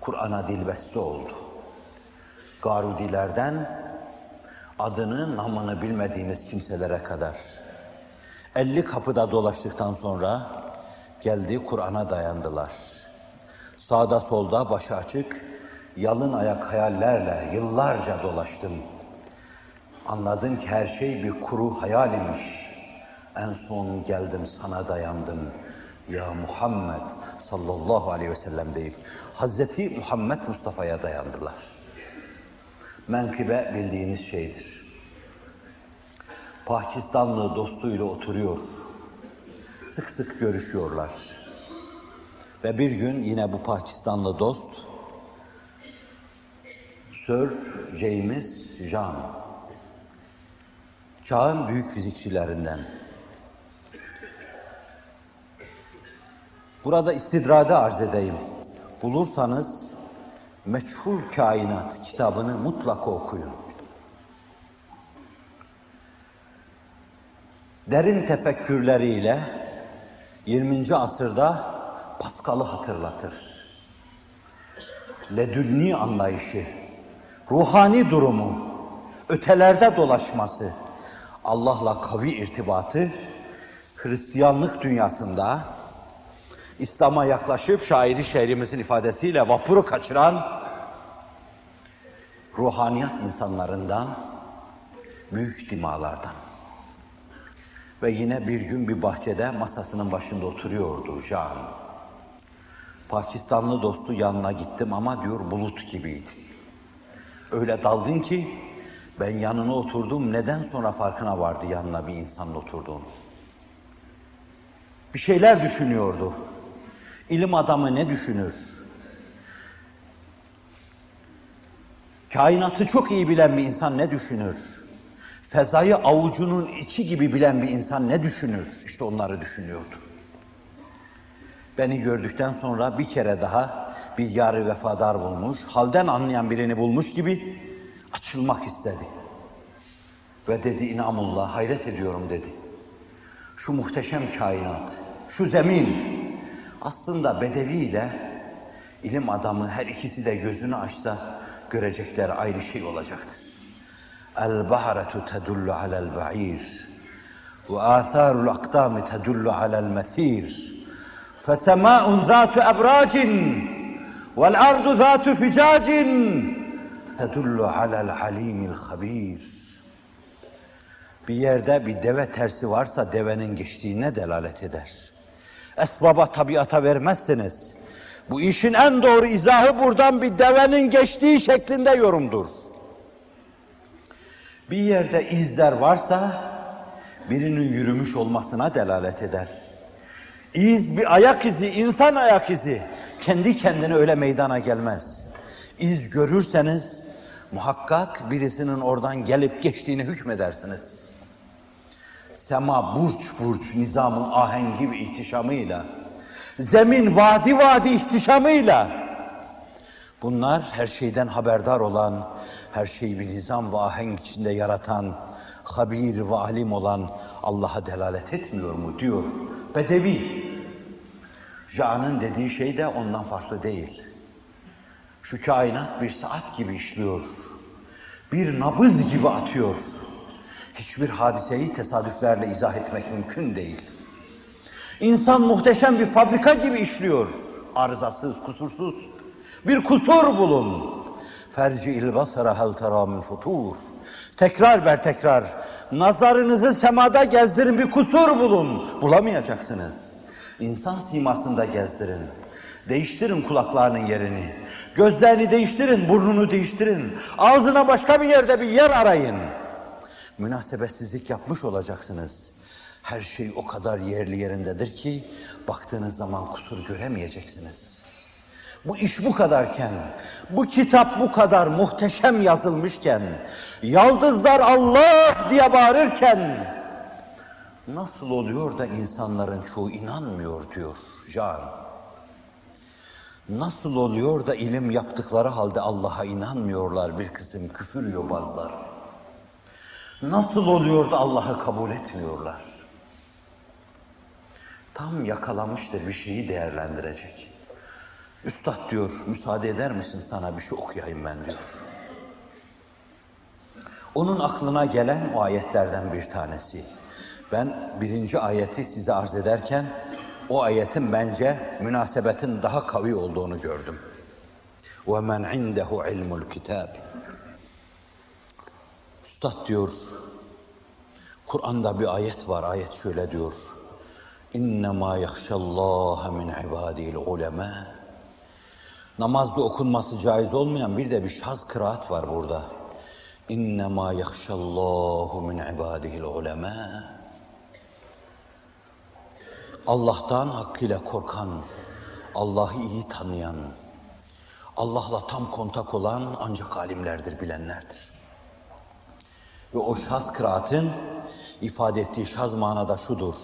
Kur'an'a dilbeste oldu. Garudilerden adını, namını bilmediğiniz kimselere kadar 50 kapıda dolaştıktan sonra geldi Kur'an'a dayandılar. Sağda solda başı açık, yalın ayak hayallerle yıllarca dolaştım. Anladım ki her şey bir kuru hayal imiş. En son geldim sana dayandım. Ya Muhammed sallallahu aleyhi ve sellem deyip Hazreti Muhammed Mustafa'ya dayandılar. Menkıbe bildiğiniz şeydir. Pakistanlı dostuyla oturuyor. Sık sık görüşüyorlar. Ve bir gün yine bu Pakistanlı dost Sir James Jean çağın büyük fizikçilerinden. Burada istidrada arz edeyim. Bulursanız Meçhul Kainat kitabını mutlaka okuyun. Derin tefekkürleriyle 20. asırda Pascal'ı hatırlatır. Ledünni anlayışı, ruhani durumu, ötelerde dolaşması, Allah'la kavi irtibatı, Hristiyanlık dünyasında İslam'a yaklaşıp şairi şehrimizin ifadesiyle vapuru kaçıran ruhaniyat insanlarından, büyük dimalardan. Ve yine bir gün bir bahçede masasının başında oturuyordu Jean. Pakistanlı dostu yanına gittim ama diyor bulut gibiydi. Öyle dalgın ki ben yanına oturdum neden sonra farkına vardı yanına bir insanla oturduğunu. Bir şeyler düşünüyordu. İlim adamı ne düşünür? Kainatı çok iyi bilen bir insan ne düşünür? Fezayı avucunun içi gibi bilen bir insan ne düşünür? İşte onları düşünüyordu. Beni gördükten sonra bir kere daha bir yarı vefadar bulmuş, halden anlayan birini bulmuş gibi açılmak istedi. Ve dedi inamullah hayret ediyorum dedi. Şu muhteşem kainat, şu zemin aslında bedevi ile ilim adamı her ikisi de gözünü açsa görecekler aynı şey olacaktır. El baharetu tedullu alel ba'ir ve atharul akdami tedullu alel mesir فسماء ذات أبراج والأرض ذات فجاج تدل على العليم الخبير Bir yerde bir deve tersi varsa devenin geçtiğine delalet eder. Esbaba tabiata vermezsiniz. Bu işin en doğru izahı buradan bir devenin geçtiği şeklinde yorumdur. Bir yerde izler varsa birinin yürümüş olmasına delalet eder. İz bir ayak izi, insan ayak izi. Kendi kendine öyle meydana gelmez. İz görürseniz muhakkak birisinin oradan gelip geçtiğini hükmedersiniz. Sema burç burç nizamın ahengi ve ihtişamıyla, zemin vadi vadi ihtişamıyla, bunlar her şeyden haberdar olan, her şeyi bir nizam ve ahenk içinde yaratan habir ve alim olan Allah'a delalet etmiyor mu diyor. Bedevi. Can'ın dediği şey de ondan farklı değil. Şu kainat bir saat gibi işliyor. Bir nabız gibi atıyor. Hiçbir hadiseyi tesadüflerle izah etmek mümkün değil. İnsan muhteşem bir fabrika gibi işliyor. Arızasız, kusursuz. Bir kusur bulun. Ferci il basara hel futur. Tekrar ver tekrar. Nazarınızı semada gezdirin bir kusur bulun. Bulamayacaksınız. İnsan simasında gezdirin. Değiştirin kulaklarının yerini. Gözlerini değiştirin, burnunu değiştirin. Ağzına başka bir yerde bir yer arayın. Münasebetsizlik yapmış olacaksınız. Her şey o kadar yerli yerindedir ki baktığınız zaman kusur göremeyeceksiniz. Bu iş bu kadarken, bu kitap bu kadar muhteşem yazılmışken, yaldızlar Allah diye bağırırken nasıl oluyor da insanların çoğu inanmıyor diyor Can. Nasıl oluyor da ilim yaptıkları halde Allah'a inanmıyorlar bir kısım küfür yobazlar. Nasıl oluyor da Allah'ı kabul etmiyorlar? Tam yakalamıştır bir şeyi değerlendirecek. Üstad diyor, müsaade eder misin sana bir şey okuyayım ben diyor. Onun aklına gelen o ayetlerden bir tanesi. Ben birinci ayeti size arz ederken o ayetin bence münasebetin daha kavi olduğunu gördüm. وَمَنْ عِنْدَهُ عِلْمُ الْكِتَابِ Üstad diyor, Kur'an'da bir ayet var, ayet şöyle diyor. İnnemâ yahşallâhe min ibâdil ulemâ. Namazda okunması caiz olmayan bir de bir şaz kıraat var burada. İnnemâ yahşallâhu min ibâdihil ulemâ. Allah'tan hakkıyla korkan, Allah'ı iyi tanıyan, Allah'la tam kontak olan ancak alimlerdir, bilenlerdir. Ve o şaz kıraatın ifade ettiği şaz manada şudur.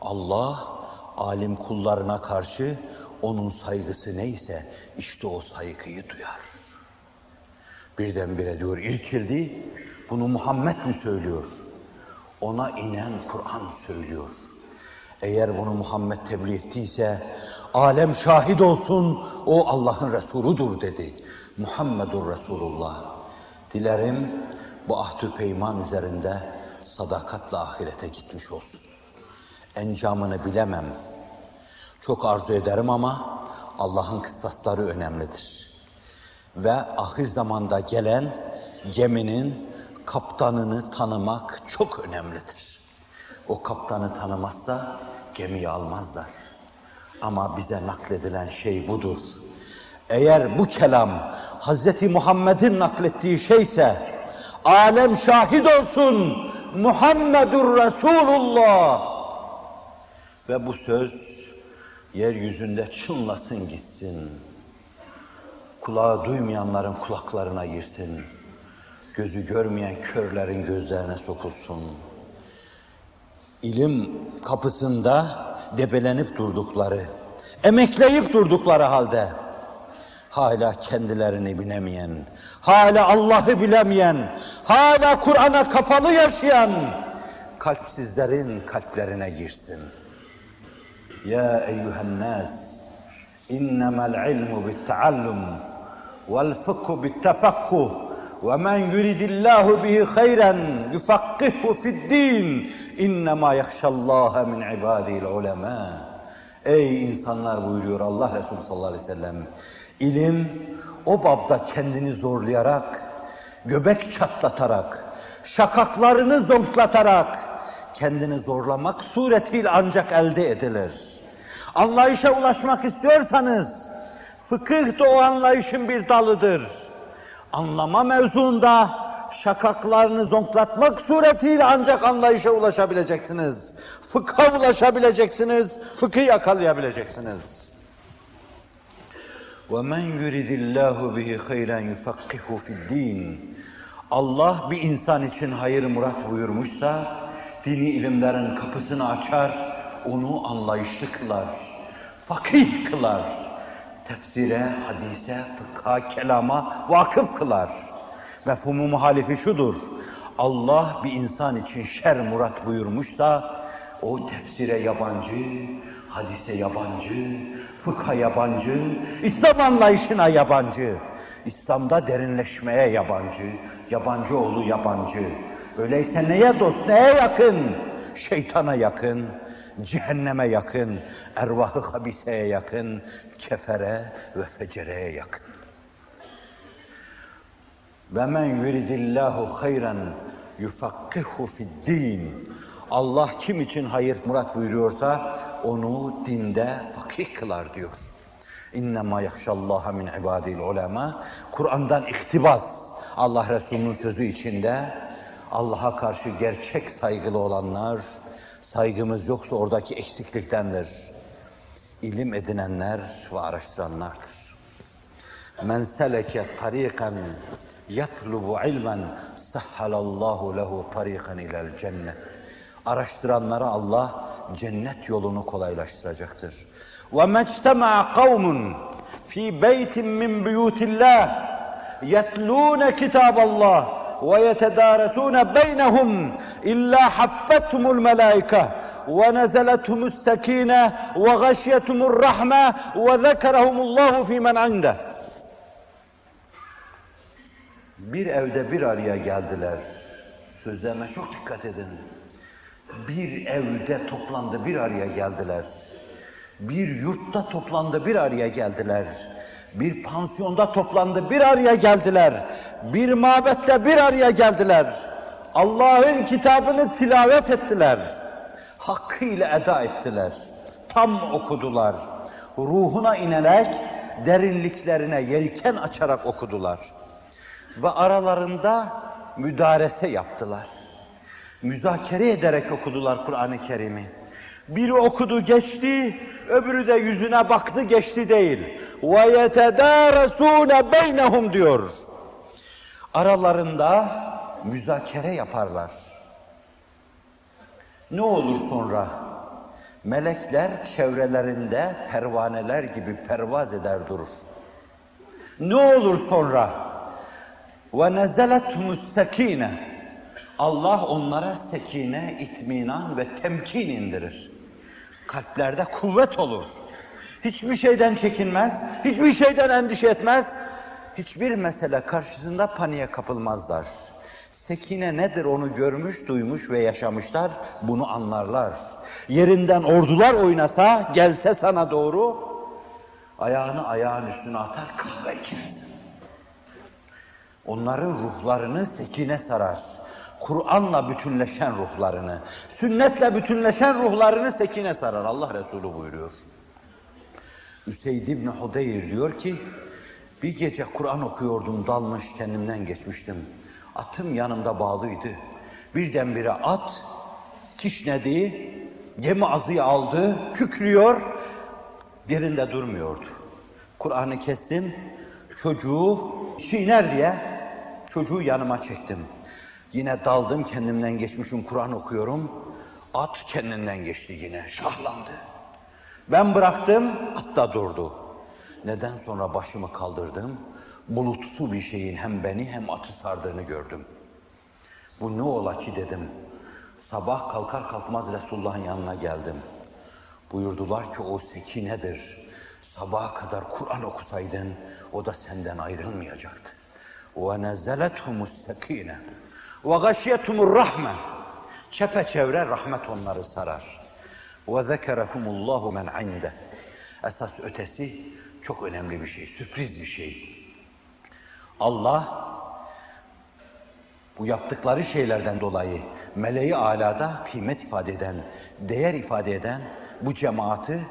Allah alim kullarına karşı onun saygısı neyse işte o saygıyı duyar. Birdenbire diyor irkildi. Bunu Muhammed mi söylüyor? Ona inen Kur'an söylüyor. Eğer bunu Muhammed tebliğ ettiyse alem şahit olsun o Allah'ın Resuludur dedi. Muhammedur Resulullah. Dilerim bu ahdü peyman üzerinde sadakatle ahirete gitmiş olsun. Encamını bilemem. Çok arzu ederim ama Allah'ın kıstasları önemlidir. Ve ahir zamanda gelen geminin kaptanını tanımak çok önemlidir. O kaptanı tanımazsa gemiyi almazlar. Ama bize nakledilen şey budur. Eğer bu kelam Hazreti Muhammed'in naklettiği şeyse alem şahit olsun Muhammedur Resulullah ve bu söz yeryüzünde çınlasın gitsin. Kulağı duymayanların kulaklarına girsin. Gözü görmeyen körlerin gözlerine sokulsun. İlim kapısında debelenip durdukları, emekleyip durdukları halde hala kendilerini bilemeyen, hala Allah'ı bilemeyen, hala Kur'an'a kapalı yaşayan kalpsizlerin kalplerine girsin. Ya eyyühen nas, innemel ilmu bitteallum vel fıkhu bittefakkuh ve men yuridillahu bihi hayran yufakkihu fi'd-din innema yahşallaha min ibadi'l ulema. Ey insanlar buyuruyor Allah Resulü sallallahu aleyhi ve sellem. İlim o babda kendini zorlayarak, göbek çatlatarak, şakaklarını zonklatarak kendini zorlamak suretiyle ancak elde edilir. Anlayışa ulaşmak istiyorsanız fıkıh da o anlayışın bir dalıdır. Anlama mevzuunda şakaklarını zonklatmak suretiyle ancak anlayışa ulaşabileceksiniz. Fıkha ulaşabileceksiniz, fıkı yakalayabileceksiniz. وَمَنْ يُرِدِ اللّٰهُ بِهِ خَيْرًا يُفَقِّهُ فِي الدِّينِ Allah bir insan için hayır murat buyurmuşsa, dini ilimlerin kapısını açar, onu anlayışlı kılar, fakih kılar. Tefsire, hadise, fıkha, kelama vakıf kılar. Mefhumu muhalifi şudur. Allah bir insan için şer murat buyurmuşsa o tefsire yabancı, hadise yabancı, fıkha yabancı, İslam anlayışına yabancı, İslam'da derinleşmeye yabancı, yabancı oğlu yabancı. Öyleyse neye dost, neye yakın? Şeytana yakın, cehenneme yakın, ervahı habiseye yakın, kefere ve fecereye yakın. Ve men yuridillahu hayran yufakkihu fid-din. Allah kim için hayır murat buyuruyorsa onu dinde fakih kılar diyor. İnnemâ yahşallâhe min ibadil ulema. Kur'an'dan iktibas. Allah Resulü'nün sözü içinde Allah'a karşı gerçek saygılı olanlar, saygımız yoksa oradaki eksikliktendir. İlim edinenler ve araştıranlardır. Men seleke tariqan yatlubu ilmen sahhalallahu lehu tariqan ilel cennet. Araştıranlara Allah cennet yolunu kolaylaştıracaktır. Ve mectema'a kavmun fi beytin min buyutillah yetlûne kitaballah ve yetedâresûne beynehum illa haffethumul melâike ve nezeletumus sekine ve gashyetumur rahme ve zekerahumullahu fi men inde. Bir evde bir araya geldiler. Sözlerime çok dikkat edin. Bir evde toplandı, bir araya geldiler. Bir yurtta toplandı, bir araya geldiler. Bir pansiyonda toplandı, bir araya geldiler. Bir mabette bir araya geldiler. Allah'ın kitabını tilavet ettiler. Hakkıyla eda ettiler. Tam okudular. Ruhuna inerek, derinliklerine yelken açarak okudular. Ve aralarında müdarese yaptılar. Müzakere ederek okudular Kur'an-ı Kerim'i. Biri okudu geçti, öbürü de yüzüne baktı geçti değil. Ve yetedâresûne beynehum diyor. Aralarında müzakere yaparlar. Ne olur sonra? Melekler çevrelerinde pervaneler gibi pervaz eder durur. Ne olur sonra? Ve nezelethumus sekine. Allah onlara sekine, itminan ve temkin indirir. Kalplerde kuvvet olur. Hiçbir şeyden çekinmez, hiçbir şeyden endişe etmez. Hiçbir mesele karşısında paniğe kapılmazlar. Sekine nedir onu görmüş, duymuş ve yaşamışlar, bunu anlarlar. Yerinden ordular oynasa, gelse sana doğru, ayağını ayağın üstüne atar, kahve içersin. Onların ruhlarını sekine sarar. Kur'an'la bütünleşen ruhlarını, sünnetle bütünleşen ruhlarını sekine sarar. Allah Resulü buyuruyor. Üseyd İbni Hudeyr diyor ki, bir gece Kur'an okuyordum, dalmış kendimden geçmiştim. Atım yanımda bağlıydı. Birdenbire at kişnedi, gemi azıyı aldı, kükrüyor, yerinde durmuyordu. Kur'an'ı kestim, çocuğu çiğner diye çocuğu yanıma çektim. Yine daldım kendimden geçmişim Kur'an okuyorum. At kendinden geçti yine şahlandı. Ben bıraktım at da durdu. Neden sonra başımı kaldırdım? Bulutsu bir şeyin hem beni hem atı sardığını gördüm. Bu ne ola ki dedim. Sabah kalkar kalkmaz Resulullah'ın yanına geldim. Buyurdular ki o sekinedir. Sabaha kadar Kur'an okusaydın o da senden ayrılmayacaktı. وَنَزَلَتْهُمُ السَّك۪ينَ ve gâşiyetumur rahme. Çepeçevre rahmet onları sarar. Ve zekerehumullahu men inde. Esas ötesi çok önemli bir şey, sürpriz bir şey. Allah bu yaptıkları şeylerden dolayı meleği alada kıymet ifade eden, değer ifade eden bu cemaati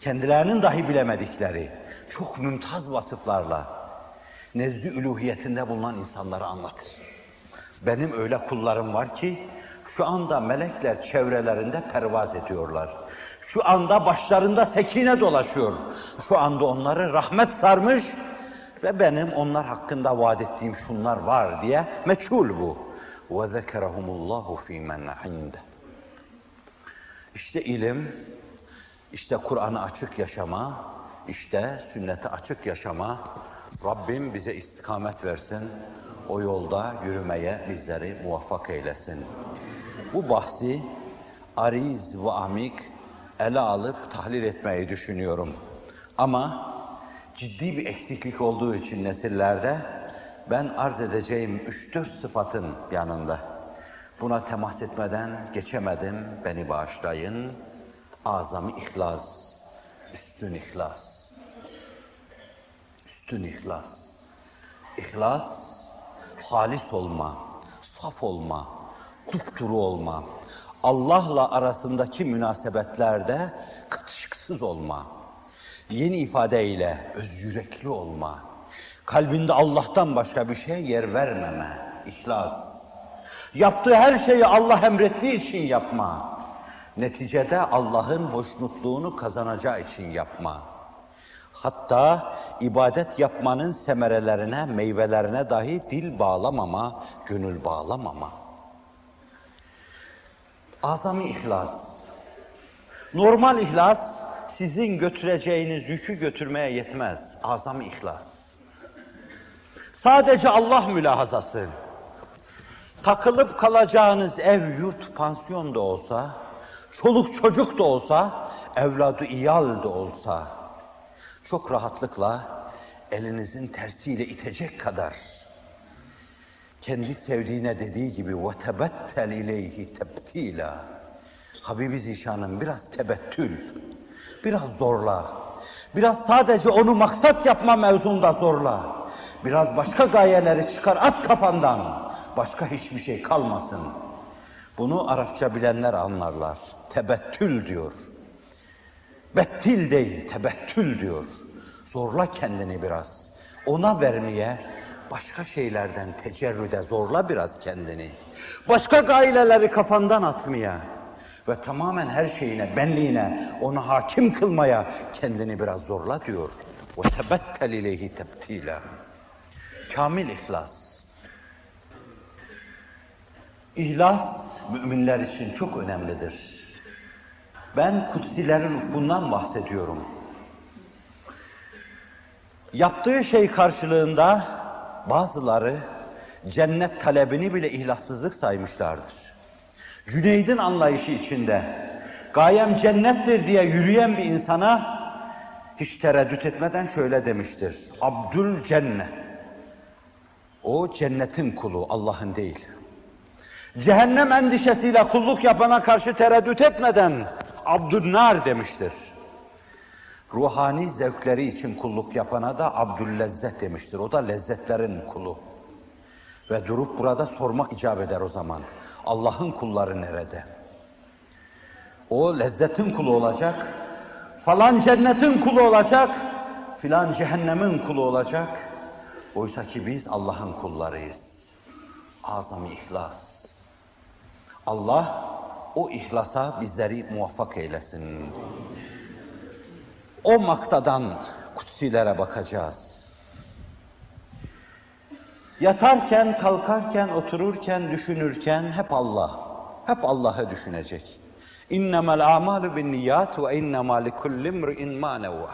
kendilerinin dahi bilemedikleri çok mümtaz vasıflarla nezdü üluhiyetinde bulunan insanları anlatır. Benim öyle kullarım var ki şu anda melekler çevrelerinde pervaz ediyorlar. Şu anda başlarında sekine dolaşıyor. Şu anda onları rahmet sarmış ve benim onlar hakkında vaat ettiğim şunlar var diye meçhul bu. وَذَكَرَهُمُ اللّٰهُ ف۪ي مَنْ عِنْدَ İşte ilim, işte Kur'an'ı açık yaşama, işte sünneti açık yaşama. Rabbim bize istikamet versin. o yolda yürümeye bizleri muvaffak eylesin. Bu bahsi ariz ve amik ele alıp tahlil etmeyi düşünüyorum. Ama ciddi bir eksiklik olduğu için nesillerde ben arz edeceğim 3-4 sıfatın yanında. Buna temas etmeden geçemedim, beni bağışlayın. Azami ihlas, üstün ihlas. Üstün ihlas. İhlas, halis olma, saf olma, dupduru olma. Allah'la arasındaki münasebetlerde katışıksız olma. Yeni ifadeyle özgürekli olma. Kalbinde Allah'tan başka bir şey yer vermeme. İhlas. Yaptığı her şeyi Allah emrettiği için yapma. Neticede Allah'ın hoşnutluğunu kazanacağı için yapma. Hatta ibadet yapmanın semerelerine, meyvelerine dahi dil bağlamama, gönül bağlamama. Azami ihlas. Normal ihlas sizin götüreceğiniz yükü götürmeye yetmez. Azami ihlas. Sadece Allah mülahazası. Takılıp kalacağınız ev, yurt, pansiyon da olsa, çoluk çocuk da olsa, evladı iyal da olsa, çok rahatlıkla elinizin tersiyle itecek kadar kendi sevdiğine dediği gibi وَتَبَتَّلْ اِلَيْهِ تَبْتِيلًا Habibi Zişan'ın biraz tebettül, biraz zorla, biraz sadece onu maksat yapma mevzunda zorla, biraz başka gayeleri çıkar at kafandan, başka hiçbir şey kalmasın. Bunu Arapça bilenler anlarlar. Tebettül diyor. Bettil değil, tebettül diyor. Zorla kendini biraz. Ona vermeye, başka şeylerden tecerrüde zorla biraz kendini. Başka gaileleri kafandan atmaya ve tamamen her şeyine, benliğine, ona hakim kılmaya kendini biraz zorla diyor. Ve tebettel ileyhi tebtila. Kamil ihlas. İhlas müminler için çok önemlidir. Ben kutsilerin ufkundan bahsediyorum. Yaptığı şey karşılığında bazıları cennet talebini bile ihlassızlık saymışlardır. Cüneyd'in anlayışı içinde gayem cennettir diye yürüyen bir insana hiç tereddüt etmeden şöyle demiştir. Abdül cennet. O cennetin kulu, Allah'ın değil. Cehennem endişesiyle kulluk yapana karşı tereddüt etmeden Abdülnar demiştir. Ruhani zevkleri için kulluk yapana da Abdüllezzet demiştir. O da lezzetlerin kulu. Ve durup burada sormak icap eder o zaman. Allah'ın kulları nerede? O lezzetin kulu olacak, falan cennetin kulu olacak, filan cehennemin kulu olacak. Oysa ki biz Allah'ın kullarıyız. Azami ihlas. Allah o ihlasa bizleri muvaffak eylesin. O maktadan kutsilere bakacağız. Yatarken, kalkarken, otururken, düşünürken hep Allah. Hep Allah'ı düşünecek. İnnemel amalu bin niyat ve innema likulli ma nevva.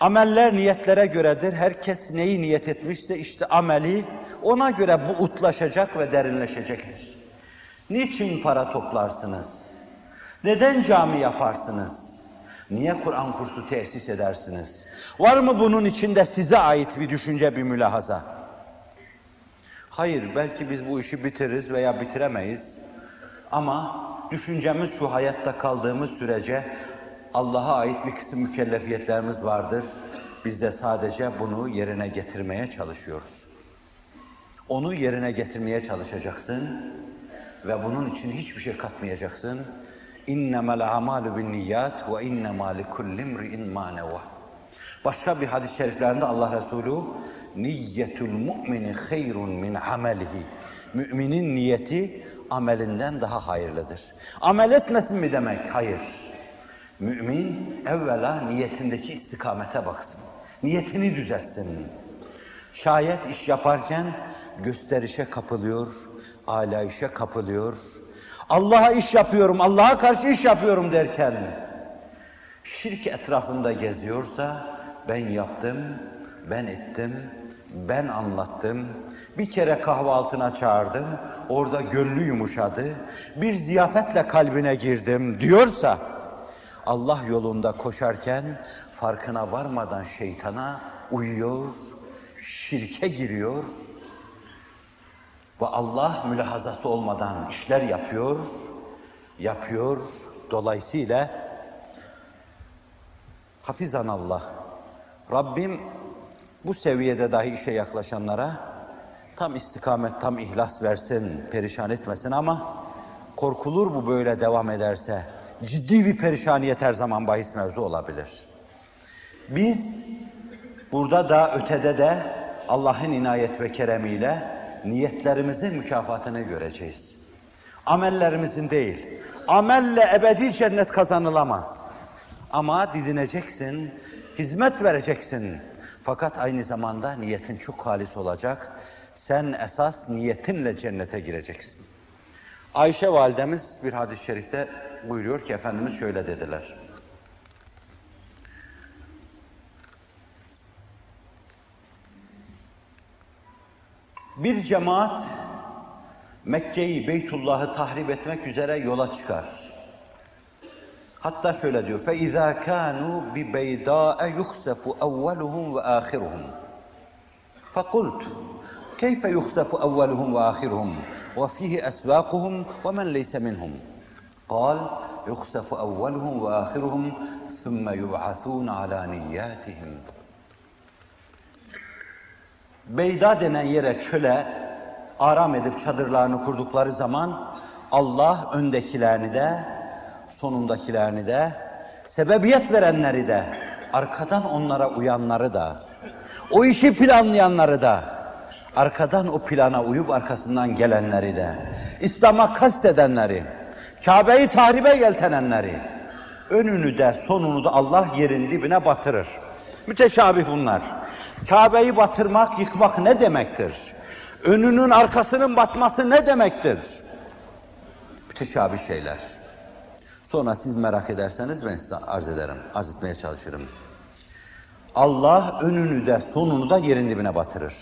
Ameller niyetlere göredir. Herkes neyi niyet etmişse işte ameli ona göre bu utlaşacak ve derinleşecektir. Niçin para toplarsınız? Neden cami yaparsınız? Niye Kur'an kursu tesis edersiniz? Var mı bunun içinde size ait bir düşünce, bir mülahaza? Hayır, belki biz bu işi bitiririz veya bitiremeyiz. Ama düşüncemiz şu hayatta kaldığımız sürece Allah'a ait bir kısım mükellefiyetlerimiz vardır. Biz de sadece bunu yerine getirmeye çalışıyoruz. Onu yerine getirmeye çalışacaksın ve bunun için hiçbir şey katmayacaksın. İnnemel amalu bin niyat ve innema likulli imri'in ma neva. Başka bir hadis-i şeriflerinde Allah Resulü niyyetul mu'mini hayrun min amelihi. Müminin niyeti amelinden daha hayırlıdır. Amel etmesin mi demek? Hayır. Mümin evvela niyetindeki istikamete baksın. Niyetini düzeltsin. Şayet iş yaparken gösterişe kapılıyor, alayişe kapılıyor. Allah'a iş yapıyorum, Allah'a karşı iş yapıyorum derken şirk etrafında geziyorsa ben yaptım, ben ettim, Ben anlattım. Bir kere kahvaltına çağırdım. Orada gönlü yumuşadı. Bir ziyafetle kalbine girdim diyorsa Allah yolunda koşarken farkına varmadan şeytana uyuyor, şirke giriyor ve Allah mülahazası olmadan işler yapıyor, yapıyor. Dolayısıyla hafizan Allah. Rabbim bu seviyede dahi işe yaklaşanlara tam istikamet, tam ihlas versin, perişan etmesin ama korkulur bu böyle devam ederse ciddi bir perişaniyet her zaman bahis mevzu olabilir. Biz burada da ötede de Allah'ın inayet ve keremiyle niyetlerimizin mükafatını göreceğiz. Amellerimizin değil. Amelle ebedi cennet kazanılamaz. Ama didineceksin, hizmet vereceksin. Fakat aynı zamanda niyetin çok halis olacak. Sen esas niyetinle cennete gireceksin. Ayşe validemiz bir hadis-i şerifte buyuruyor ki Efendimiz şöyle dediler. Bir cemaat Mekke'yi, Beytullah'ı tahrip etmek üzere yola çıkar. Hatta şöyle diyor: "Fe kanu bi beyda'a yukhsafu evveluhum ve ahiruhum." فقلت كيف يخسف أولهم وآخرهم وفيه أسواقهم ومن ليس منهم قال يخسف أولهم وآخرهم ثم يبعثون على نياتهم Beyda denen yere çöle aram edip çadırlarını kurdukları zaman Allah öndekilerini de sonundakilerini de sebebiyet verenleri de arkadan onlara uyanları da o işi planlayanları da arkadan o plana uyup arkasından gelenleri de İslam'a kastedenleri Kabe'yi tahribe yeltenenleri önünü de sonunu da Allah yerin dibine batırır. Müteşabih bunlar. Kabe'yi batırmak, yıkmak ne demektir? Önünün arkasının batması ne demektir? Müteşabih şeyler. Sonra siz merak ederseniz ben size arz ederim, arz etmeye çalışırım. Allah önünü de sonunu da yerin dibine batırır.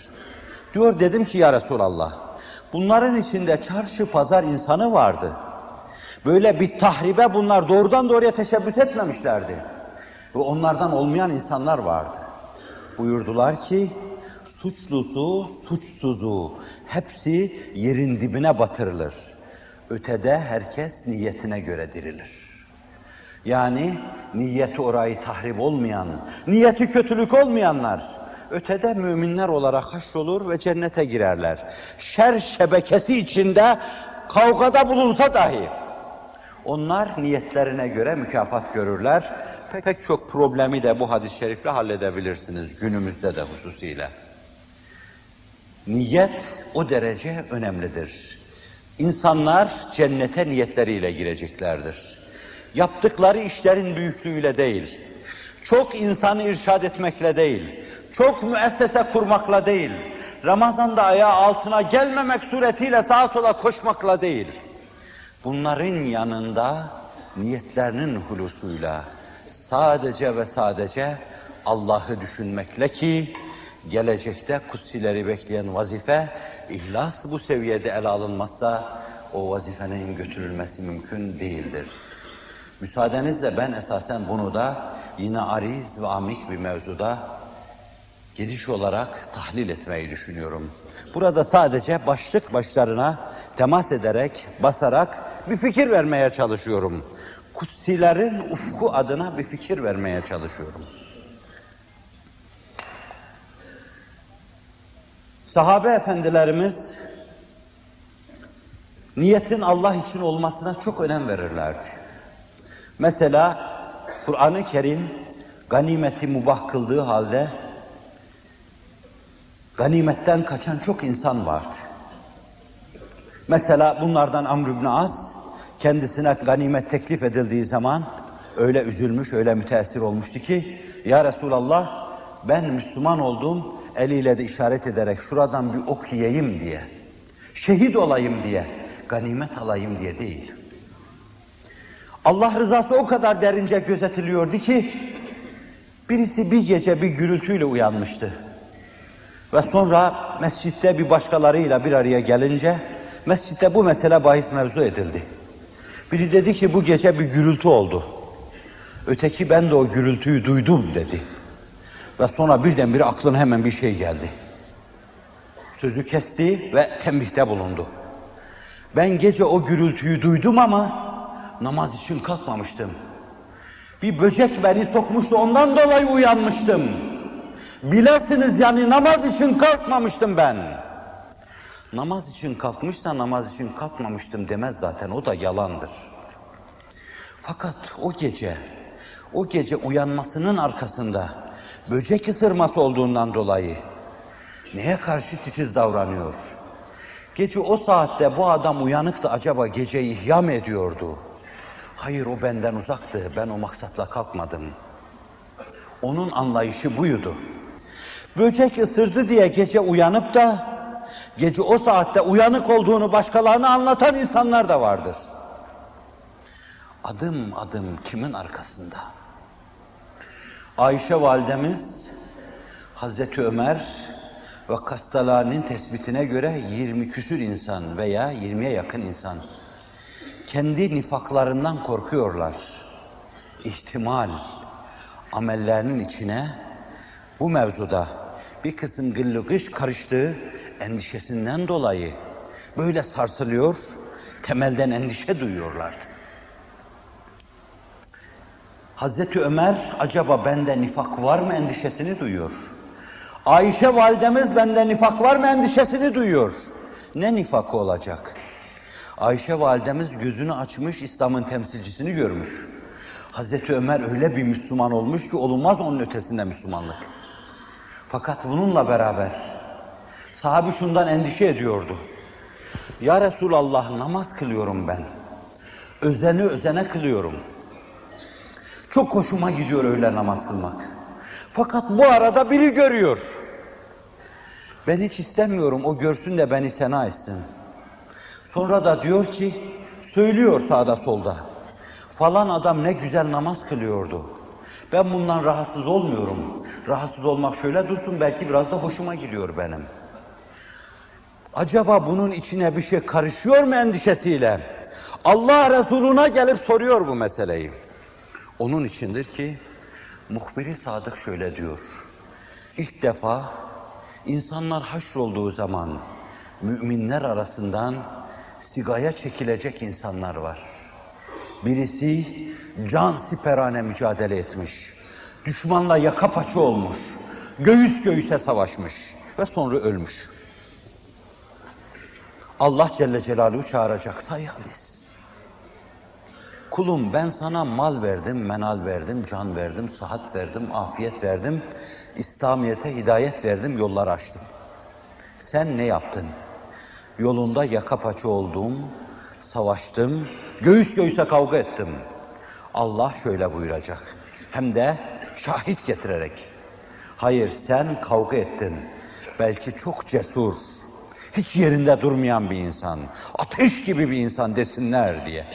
Diyor dedim ki ya Resulallah, bunların içinde çarşı pazar insanı vardı. Böyle bir tahribe bunlar doğrudan doğruya teşebbüs etmemişlerdi. Ve onlardan olmayan insanlar vardı. Buyurdular ki, suçlusu, suçsuzu hepsi yerin dibine batırılır. Ötede herkes niyetine göre dirilir. Yani niyeti orayı tahrip olmayan, niyeti kötülük olmayanlar ötede müminler olarak haşrolur ve cennete girerler. Şer şebekesi içinde kavgada bulunsa dahi onlar niyetlerine göre mükafat görürler. Pek, çok problemi de bu hadis-i şerifle halledebilirsiniz günümüzde de hususiyle. Niyet o derece önemlidir. İnsanlar cennete niyetleriyle gireceklerdir. Yaptıkları işlerin büyüklüğüyle değil, çok insanı irşad etmekle değil, çok müessese kurmakla değil, Ramazan'da ayağı altına gelmemek suretiyle sağa sola koşmakla değil, bunların yanında niyetlerinin hulusuyla sadece ve sadece Allah'ı düşünmekle ki gelecekte kutsileri bekleyen vazife ihlas bu seviyede ele alınmazsa o vazifenin götürülmesi mümkün değildir. Müsaadenizle ben esasen bunu da yine ariz ve amik bir mevzuda giriş olarak tahlil etmeyi düşünüyorum. Burada sadece başlık başlarına temas ederek, basarak bir fikir vermeye çalışıyorum. Kutsilerin ufku adına bir fikir vermeye çalışıyorum. Sahabe efendilerimiz niyetin Allah için olmasına çok önem verirlerdi. Mesela Kur'an-ı Kerim ganimeti mubah kıldığı halde ganimetten kaçan çok insan vardı. Mesela bunlardan Amr ibn As kendisine ganimet teklif edildiği zaman öyle üzülmüş, öyle müteessir olmuştu ki Ya Resulallah ben Müslüman oldum eliyle de işaret ederek şuradan bir ok yiyeyim diye, şehit olayım diye, ganimet alayım diye değil. Allah rızası o kadar derince gözetiliyordu ki birisi bir gece bir gürültüyle uyanmıştı. Ve sonra mescitte bir başkalarıyla bir araya gelince mescitte bu mesele bahis mevzu edildi. Biri dedi ki bu gece bir gürültü oldu. Öteki ben de o gürültüyü duydum dedi. Ve sonra birdenbire aklına hemen bir şey geldi. Sözü kesti ve tembihte bulundu. Ben gece o gürültüyü duydum ama namaz için kalkmamıştım. Bir böcek beni sokmuştu ondan dolayı uyanmıştım. Bilesiniz yani namaz için kalkmamıştım ben. Namaz için kalkmışsa namaz için kalkmamıştım demez zaten o da yalandır. Fakat o gece, o gece uyanmasının arkasında böcek ısırması olduğundan dolayı neye karşı titiz davranıyor? Gece o saatte bu adam uyanıktı acaba geceyi ihya mı ediyordu? Hayır o benden uzaktı. Ben o maksatla kalkmadım. Onun anlayışı buydu. Böcek ısırdı diye gece uyanıp da gece o saatte uyanık olduğunu başkalarına anlatan insanlar da vardır. Adım adım kimin arkasında? Ayşe validemiz Hazreti Ömer ve Kastalani'nin tespitine göre 20 küsür insan veya 20'ye yakın insan kendi nifaklarından korkuyorlar. İhtimal amellerinin içine bu mevzuda bir kısım gıllıgış karıştığı endişesinden dolayı böyle sarsılıyor, temelden endişe duyuyorlardı. Hazreti Ömer acaba bende nifak var mı endişesini duyuyor. Ayşe validemiz bende nifak var mı endişesini duyuyor. Ne nifakı olacak? Ayşe validemiz gözünü açmış İslam'ın temsilcisini görmüş. Hazreti Ömer öyle bir Müslüman olmuş ki olunmaz onun ötesinde Müslümanlık. Fakat bununla beraber sahabi şundan endişe ediyordu. Ya Resulallah namaz kılıyorum ben. Özeni özene kılıyorum. Çok hoşuma gidiyor öyle namaz kılmak. Fakat bu arada biri görüyor. Ben hiç istemiyorum o görsün de beni sena etsin. Sonra da diyor ki, söylüyor sağda solda. Falan adam ne güzel namaz kılıyordu. Ben bundan rahatsız olmuyorum. Rahatsız olmak şöyle dursun belki biraz da hoşuma gidiyor benim. Acaba bunun içine bir şey karışıyor mu endişesiyle? Allah Resuluna gelip soruyor bu meseleyi. Onun içindir ki muhbiri sadık şöyle diyor. İlk defa insanlar haşrolduğu zaman müminler arasından sigaya çekilecek insanlar var. Birisi can siperane mücadele etmiş. Düşmanla yaka paça olmuş. Göğüs göğüse savaşmış ve sonra ölmüş. Allah Celle Celaluhu çağıracak say hadis. Kulum ben sana mal verdim, menal verdim, can verdim, sıhhat verdim, afiyet verdim, İslamiyet'e hidayet verdim, yollar açtım. Sen ne yaptın? Yolunda yaka paça oldum, savaştım, göğüs göğüse kavga ettim. Allah şöyle buyuracak. Hem de şahit getirerek. Hayır sen kavga ettin. Belki çok cesur, hiç yerinde durmayan bir insan, ateş gibi bir insan desinler diye.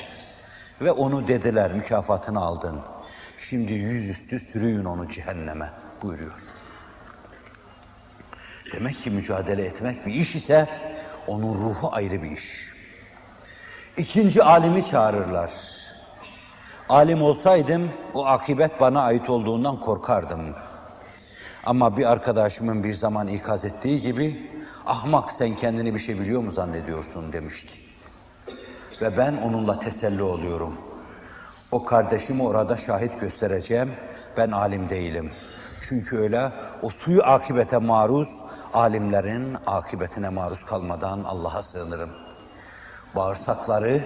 Ve onu dediler, mükafatını aldın. Şimdi yüzüstü sürüyün onu cehenneme buyuruyor. Demek ki mücadele etmek bir iş ise onun ruhu ayrı bir iş. İkinci alimi çağırırlar. Alim olsaydım o akibet bana ait olduğundan korkardım. Ama bir arkadaşımın bir zaman ikaz ettiği gibi ahmak sen kendini bir şey biliyor mu zannediyorsun demişti. Ve ben onunla teselli oluyorum. O kardeşimi orada şahit göstereceğim. Ben alim değilim. Çünkü öyle o suyu akibete maruz, alimlerin akibetine maruz kalmadan Allah'a sığınırım. Bağırsakları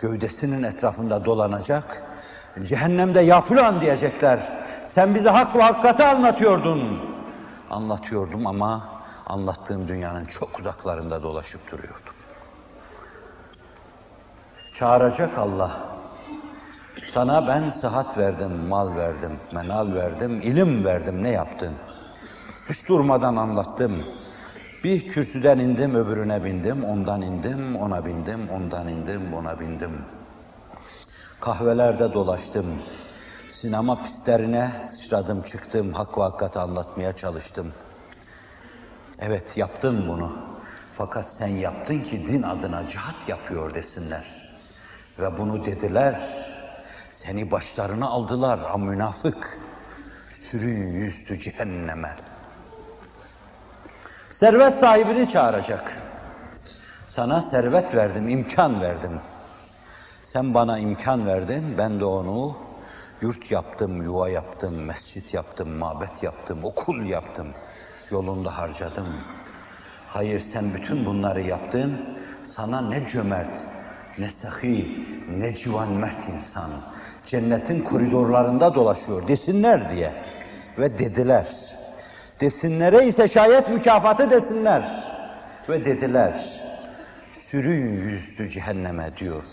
gövdesinin etrafında dolanacak. Cehennemde ya filan diyecekler. Sen bize hak ve hakikati anlatıyordun. Anlatıyordum ama anlattığım dünyanın çok uzaklarında dolaşıp duruyordum. Çağıracak Allah. Sana ben sıhhat verdim, mal verdim, menal verdim, ilim verdim. Ne yaptın? Hiç durmadan anlattım. Bir kürsüden indim, öbürüne bindim, ondan indim, ona bindim, ondan indim, ona bindim. Kahvelerde dolaştım. Sinema pistlerine sıçradım, çıktım, hak ve hakikati anlatmaya çalıştım. Evet yaptın bunu. Fakat sen yaptın ki din adına cihat yapıyor desinler. Ve bunu dediler. Seni başlarına aldılar ha münafık. Sürüyün yüzdü cehenneme. Servet sahibini çağıracak. Sana servet verdim, imkan verdim. Sen bana imkan verdin, ben de onu yurt yaptım, yuva yaptım, mescit yaptım, mabet yaptım, okul yaptım. Yolunda harcadım. Hayır sen bütün bunları yaptın, sana ne cömert, ne sahi, ne civan mert insan. Cennetin koridorlarında dolaşıyor desinler diye. Ve dediler. Desinlere ise şayet mükafatı desinler. Ve dediler. Sürüyün yüzdü cehenneme diyor.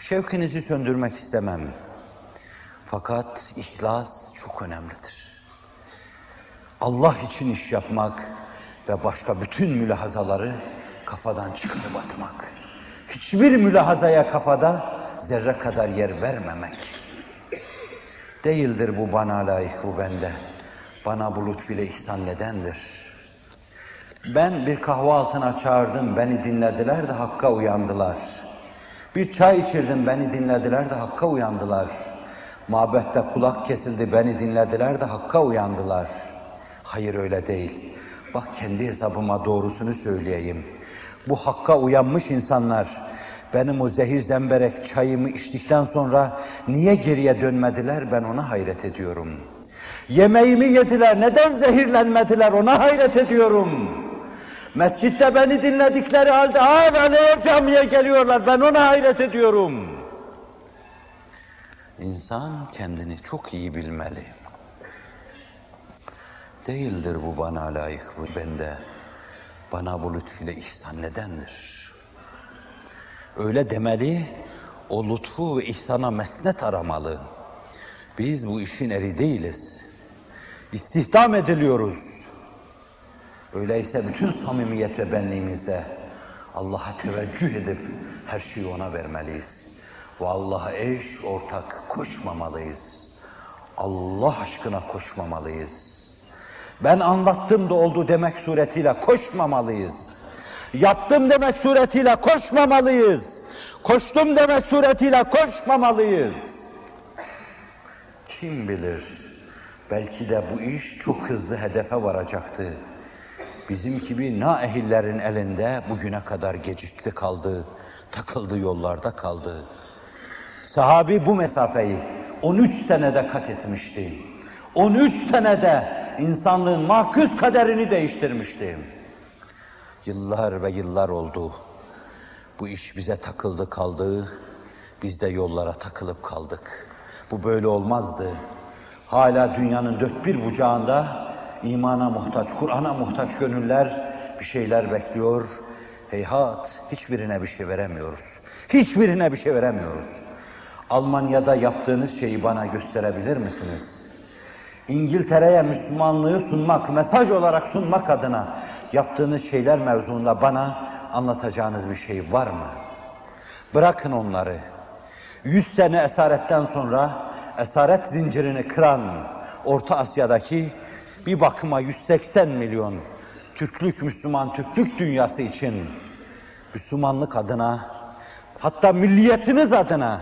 Şevkinizi söndürmek istemem. Fakat ihlas çok önemlidir. Allah için iş yapmak ve başka bütün mülahazaları kafadan çıkarıp atmak. Hiçbir mülahazaya kafada zerre kadar yer vermemek. Değildir bu bana layık bu bende. Bana bu lütfüyle ihsan nedendir? Ben bir kahve altına çağırdım, beni dinlediler de hakka uyandılar. Bir çay içirdim, beni dinlediler de hakka uyandılar. Mabette kulak kesildi, beni dinlediler de hakka uyandılar. Hayır öyle değil. Bak kendi hesabıma doğrusunu söyleyeyim. Bu hakka uyanmış insanlar, benim o zehir zemberek çayımı içtikten sonra niye geriye dönmediler ben ona hayret ediyorum. Yemeğimi yediler, neden zehirlenmediler ona hayret ediyorum. Mescitte beni dinledikleri halde hala camiye geliyorlar. Ben ona hayret ediyorum. İnsan kendini çok iyi bilmeli. Değildir bu bana layık bu bende. Bana bu lütfüyle ihsan nedendir? Öyle demeli, o lütfu ve ihsana mesnet aramalı. Biz bu işin eri değiliz. İstihdam ediliyoruz. Öyleyse bütün samimiyet ve benliğimizde Allah'a teveccüh edip her şeyi ona vermeliyiz. Ve Allah'a eş, ortak koşmamalıyız. Allah aşkına koşmamalıyız. Ben anlattım da oldu demek suretiyle koşmamalıyız. Yaptım demek suretiyle koşmamalıyız. Koştum demek suretiyle koşmamalıyız. Kim bilir belki de bu iş çok hızlı hedefe varacaktı. Bizim gibi naehillerin elinde bugüne kadar gecikti kaldı, takıldı yollarda kaldı. Sahabi bu mesafeyi 13 senede kat etmişti. 13 senede insanlığın mahkus kaderini değiştirmişti. Yıllar ve yıllar oldu. Bu iş bize takıldı kaldı. Biz de yollara takılıp kaldık. Bu böyle olmazdı. Hala dünyanın dört bir bucağında imana muhtaç, Kur'an'a muhtaç gönüller bir şeyler bekliyor. Heyhat, hiçbirine bir şey veremiyoruz. Hiçbirine bir şey veremiyoruz. Almanya'da yaptığınız şeyi bana gösterebilir misiniz? İngiltere'ye Müslümanlığı sunmak, mesaj olarak sunmak adına yaptığınız şeyler mevzuunda bana anlatacağınız bir şey var mı? Bırakın onları. Yüz sene esaretten sonra esaret zincirini kıran Orta Asya'daki bir bakıma 180 milyon Türklük, Müslüman Türklük dünyası için Müslümanlık adına hatta milliyetiniz adına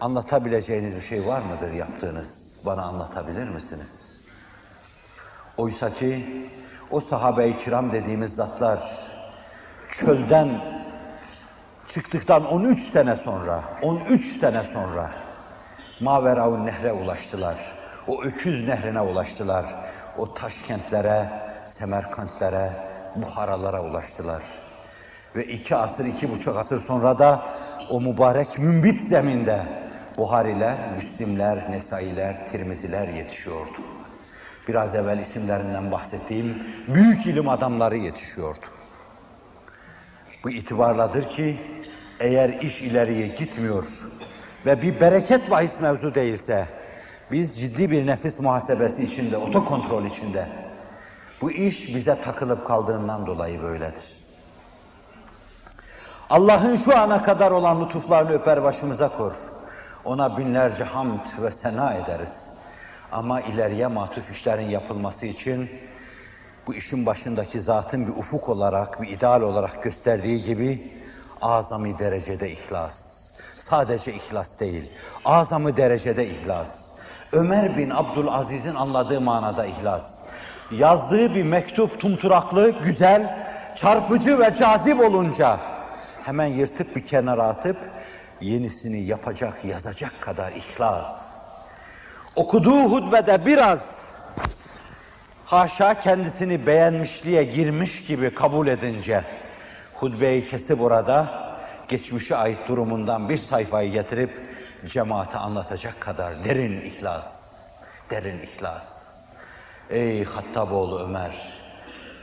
anlatabileceğiniz bir şey var mıdır yaptığınız? Bana anlatabilir misiniz? Oysa ki o sahabe-i kiram dediğimiz zatlar çölden çıktıktan 13 sene sonra, 13 sene sonra Maveravun nehre ulaştılar. O öküz nehrine ulaştılar. O taş kentlere, Semerkantlere, Buharalara ulaştılar. Ve iki asır, iki buçuk asır sonra da o mübarek mümbit zeminde Buhariler, Müslimler, Nesailer, Tirmiziler yetişiyordu. Biraz evvel isimlerinden bahsettiğim büyük ilim adamları yetişiyordu. Bu itibarladır ki eğer iş ileriye gitmiyor ve bir bereket bahis mevzu değilse biz ciddi bir nefis muhasebesi içinde, otokontrol içinde bu iş bize takılıp kaldığından dolayı böyledir. Allah'ın şu ana kadar olan lütuflarını öper başımıza kor. Ona binlerce hamd ve sena ederiz. Ama ileriye matuf işlerin yapılması için bu işin başındaki zatın bir ufuk olarak, bir ideal olarak gösterdiği gibi azami derecede ihlas. Sadece ihlas değil, azami derecede ihlas. Ömer bin Abdülaziz'in anladığı manada ihlas. Yazdığı bir mektup tumturaklı, güzel, çarpıcı ve cazip olunca hemen yırtıp bir kenara atıp yenisini yapacak, yazacak kadar ihlas. Okuduğu hutbede biraz haşa kendisini beğenmişliğe girmiş gibi kabul edince hutbeyi kesip orada geçmişe ait durumundan bir sayfayı getirip cemaate anlatacak kadar derin ihlas, derin ihlas. Ey Hattaboğlu Ömer,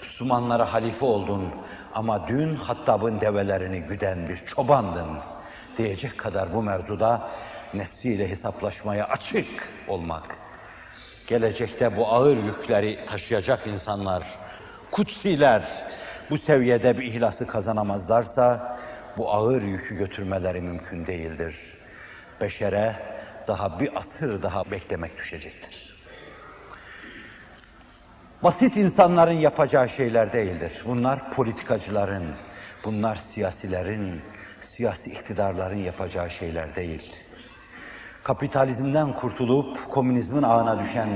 Müslümanlara halife oldun ama dün Hattab'ın develerini güden bir çobandın diyecek kadar bu mevzuda nefsiyle hesaplaşmaya açık olmak. Gelecekte bu ağır yükleri taşıyacak insanlar, kutsiler bu seviyede bir ihlası kazanamazlarsa bu ağır yükü götürmeleri mümkün değildir. Beşere daha bir asır daha beklemek düşecektir. Basit insanların yapacağı şeyler değildir. Bunlar politikacıların, bunlar siyasilerin, siyasi iktidarların yapacağı şeyler değil. Kapitalizmden kurtulup komünizmin ağına düşen,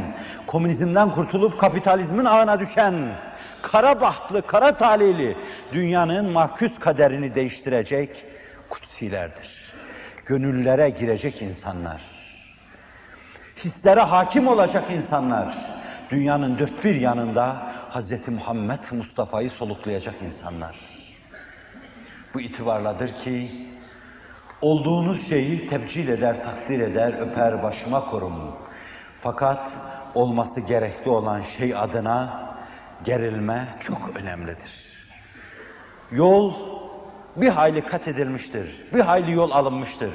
komünizmden kurtulup kapitalizmin ağına düşen, kara bahtlı, kara talihli dünyanın mahkus kaderini değiştirecek kutsilerdir. Gönüllere girecek insanlar. Hislere hakim olacak insanlar. Dünyanın dört bir yanında Hz. Muhammed Mustafa'yı soluklayacak insanlar. Bu itibarladır ki olduğunuz şeyi tebcil eder, takdir eder, öper başıma korum. Fakat olması gerekli olan şey adına gerilme çok önemlidir. Yol bir hayli kat edilmiştir, bir hayli yol alınmıştır.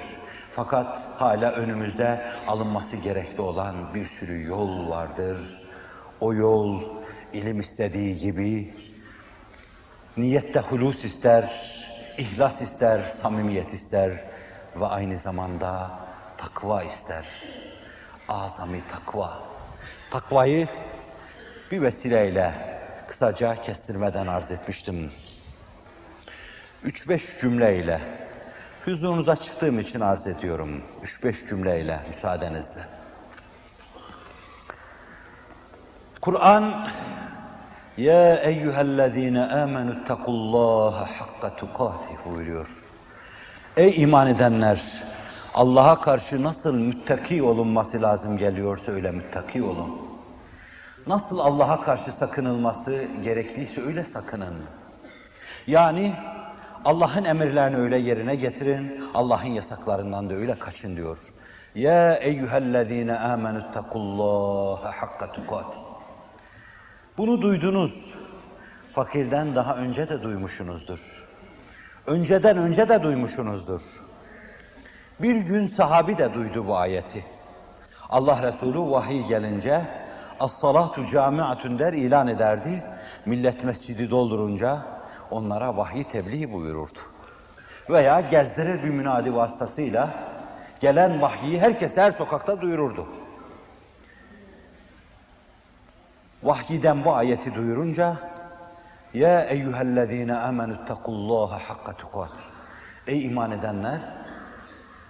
Fakat hala önümüzde alınması gerekli olan bir sürü yol vardır. O yol ilim istediği gibi niyette hulus ister, ihlas ister, samimiyet ister ve aynı zamanda takva ister. Azami takva. Takvayı bir vesileyle kısaca kestirmeden arz etmiştim. Üç beş cümleyle huzurunuza çıktığım için arz ediyorum. Üç beş cümleyle müsaadenizle. Kur'an Ya eyyühellezine amenu tequllaha hakka tukatih buyuruyor. Ey iman edenler! Allah'a karşı nasıl müttaki olunması lazım geliyorsa öyle müttaki olun. Nasıl Allah'a karşı sakınılması gerekliyse öyle sakının. Yani Allah'ın emirlerini öyle yerine getirin, Allah'ın yasaklarından da öyle kaçın diyor. Ya eyyühellezine amenüttekullaha hakka tukati. Bunu duydunuz. Fakirden daha önce de duymuşsunuzdur. Önceden önce de duymuşsunuzdur. Bir gün sahabi de duydu bu ayeti. Allah Resulü vahiy gelince as-salatu camiatun der ilan ederdi. Millet mescidi doldurunca onlara vahiy tebliğ buyururdu. Veya gezdirir bir münadi vasıtasıyla gelen vahyi herkes her sokakta duyururdu. Vahyiden bu ayeti duyurunca Ya eyyühellezine amenüttekullaha hakka tukati Ey iman edenler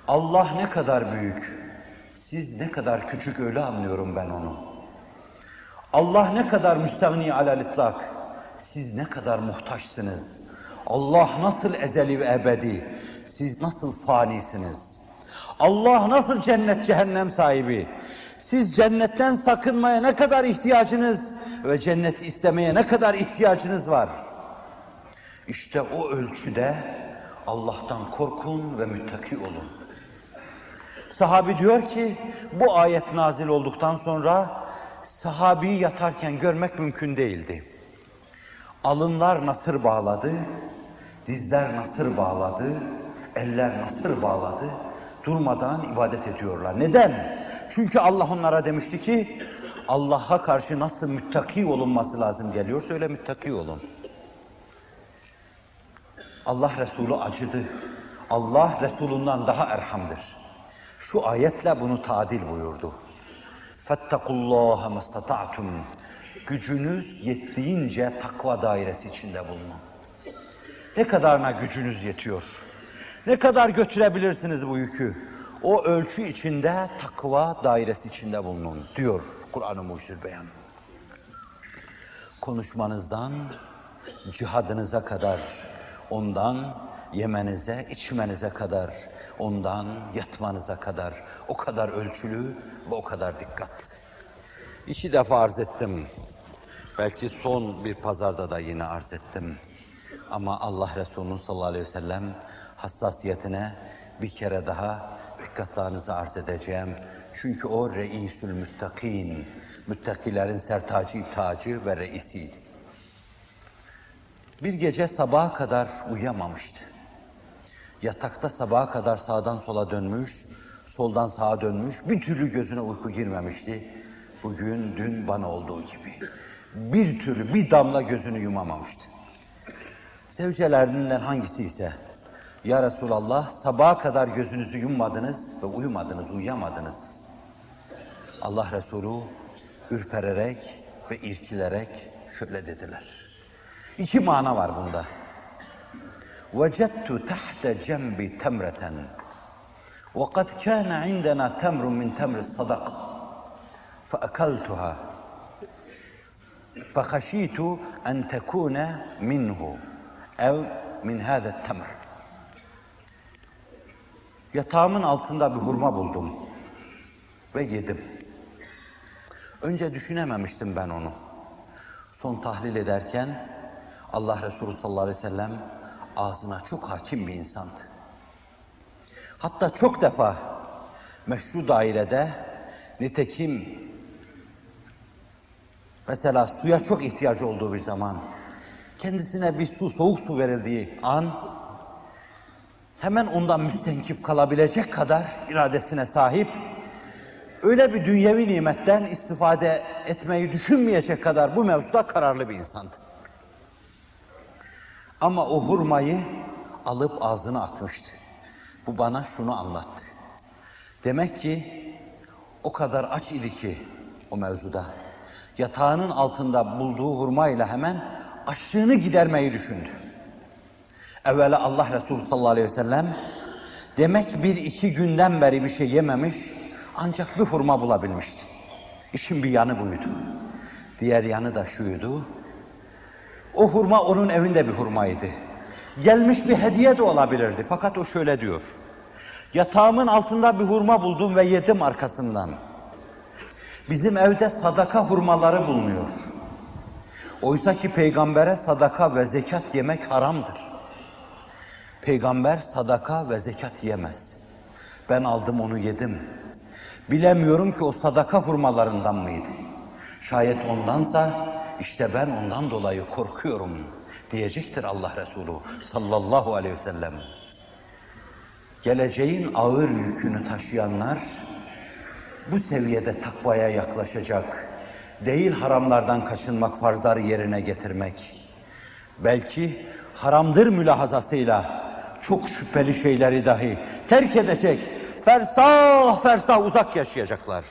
Allah ne kadar büyük siz ne kadar küçük öyle anlıyorum ben onu. Allah ne kadar müstahni alel itlak siz ne kadar muhtaçsınız. Allah nasıl ezeli ve ebedi siz nasıl fanisiniz. Allah nasıl cennet cehennem sahibi siz cennetten sakınmaya ne kadar ihtiyacınız ve cenneti istemeye ne kadar ihtiyacınız var? İşte o ölçüde Allah'tan korkun ve müttaki olun. Sahabi diyor ki bu ayet nazil olduktan sonra sahabiyi yatarken görmek mümkün değildi. Alınlar nasır bağladı, dizler nasır bağladı, eller nasır bağladı. Durmadan ibadet ediyorlar. Neden? Çünkü Allah onlara demişti ki Allah'a karşı nasıl müttaki olunması lazım geliyor söyle müttaki olun. Allah Resulü acıdı. Allah Resulünden daha erhamdır. Şu ayetle bunu tadil buyurdu. Fettakullaha mestata'tum. Gücünüz yettiğince takva dairesi içinde bulunun. Ne kadarına gücünüz yetiyor? Ne kadar götürebilirsiniz bu yükü? O ölçü içinde takva dairesi içinde bulunun diyor Kur'an-ı Mucizül Beyan. Konuşmanızdan cihadınıza kadar, ondan yemenize, içmenize kadar, ondan yatmanıza kadar o kadar ölçülü ve o kadar dikkatli. İki defa arz ettim. Belki son bir pazarda da yine arz ettim. Ama Allah Resulü sallallahu aleyhi ve sellem hassasiyetine bir kere daha dikkatlerinizi arz edeceğim. Çünkü o reisül müttakin, müttakilerin sertacı, iptacı ve reisiydi. Bir gece sabaha kadar uyuyamamıştı. Yatakta sabaha kadar sağdan sola dönmüş, soldan sağa dönmüş, bir türlü gözüne uyku girmemişti. Bugün, dün bana olduğu gibi. Bir türlü, bir damla gözünü yumamamıştı. Zevcelerinden hangisi ise, Ya Resulallah sabaha kadar gözünüzü yummadınız ve uyumadınız, uyuyamadınız. Allah Resulü ürpererek ve irkilerek şöyle dediler. İki mana var bunda. وجدت تحت جنبي تمرة وقد كان عندنا تمر من تمر الصدقة فأكلتها فخشيت أن تكون منه أو من هذا التمر Yatağımın altında bir hurma buldum ve yedim. Önce düşünememiştim ben onu. Son tahlil ederken Allah Resulü sallallahu aleyhi ve sellem ağzına çok hakim bir insandı. Hatta çok defa meşru dairede nitekim mesela suya çok ihtiyacı olduğu bir zaman kendisine bir su, soğuk su verildiği an hemen ondan müstenkif kalabilecek kadar iradesine sahip öyle bir dünyevi nimetten istifade etmeyi düşünmeyecek kadar bu mevzuda kararlı bir insandı. Ama o hurmayı alıp ağzına atmıştı. Bu bana şunu anlattı. Demek ki o kadar aç idi ki o mevzuda. Yatağının altında bulduğu hurmayla hemen açlığını gidermeyi düşündü. Evvela Allah Resulü sallallahu aleyhi ve sellem demek bir iki günden beri bir şey yememiş ancak bir hurma bulabilmişti. İşin bir yanı buydu. Diğer yanı da şuydu. O hurma onun evinde bir hurmaydı. Gelmiş bir hediye de olabilirdi. Fakat o şöyle diyor. Yatağımın altında bir hurma buldum ve yedim arkasından. Bizim evde sadaka hurmaları bulunuyor. Oysa ki peygambere sadaka ve zekat yemek haramdır. Peygamber sadaka ve zekat yemez. Ben aldım onu yedim. Bilemiyorum ki o sadaka hurmalarından mıydı? Şayet ondansa işte ben ondan dolayı korkuyorum diyecektir Allah Resulü sallallahu aleyhi ve sellem. Geleceğin ağır yükünü taşıyanlar bu seviyede takvaya yaklaşacak. Değil haramlardan kaçınmak, farzları yerine getirmek. Belki haramdır mülahazasıyla çok şüpheli şeyleri dahi terk edecek. Fersah fersah uzak yaşayacaklar.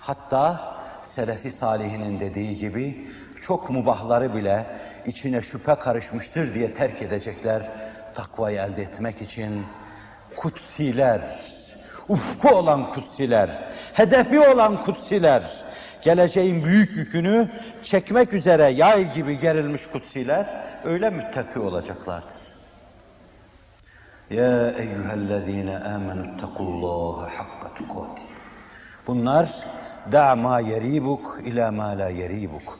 Hatta Selefi Salihinin dediği gibi çok mubahları bile içine şüphe karışmıştır diye terk edecekler. Takvayı elde etmek için kutsiler, ufku olan kutsiler, hedefi olan kutsiler, geleceğin büyük yükünü çekmek üzere yay gibi gerilmiş kutsiler öyle müttaki olacaklardır. Ya eyyühellezine amenu tequllaha hakka tukati. Bunlar da ma yeribuk ila ma la yeribuk.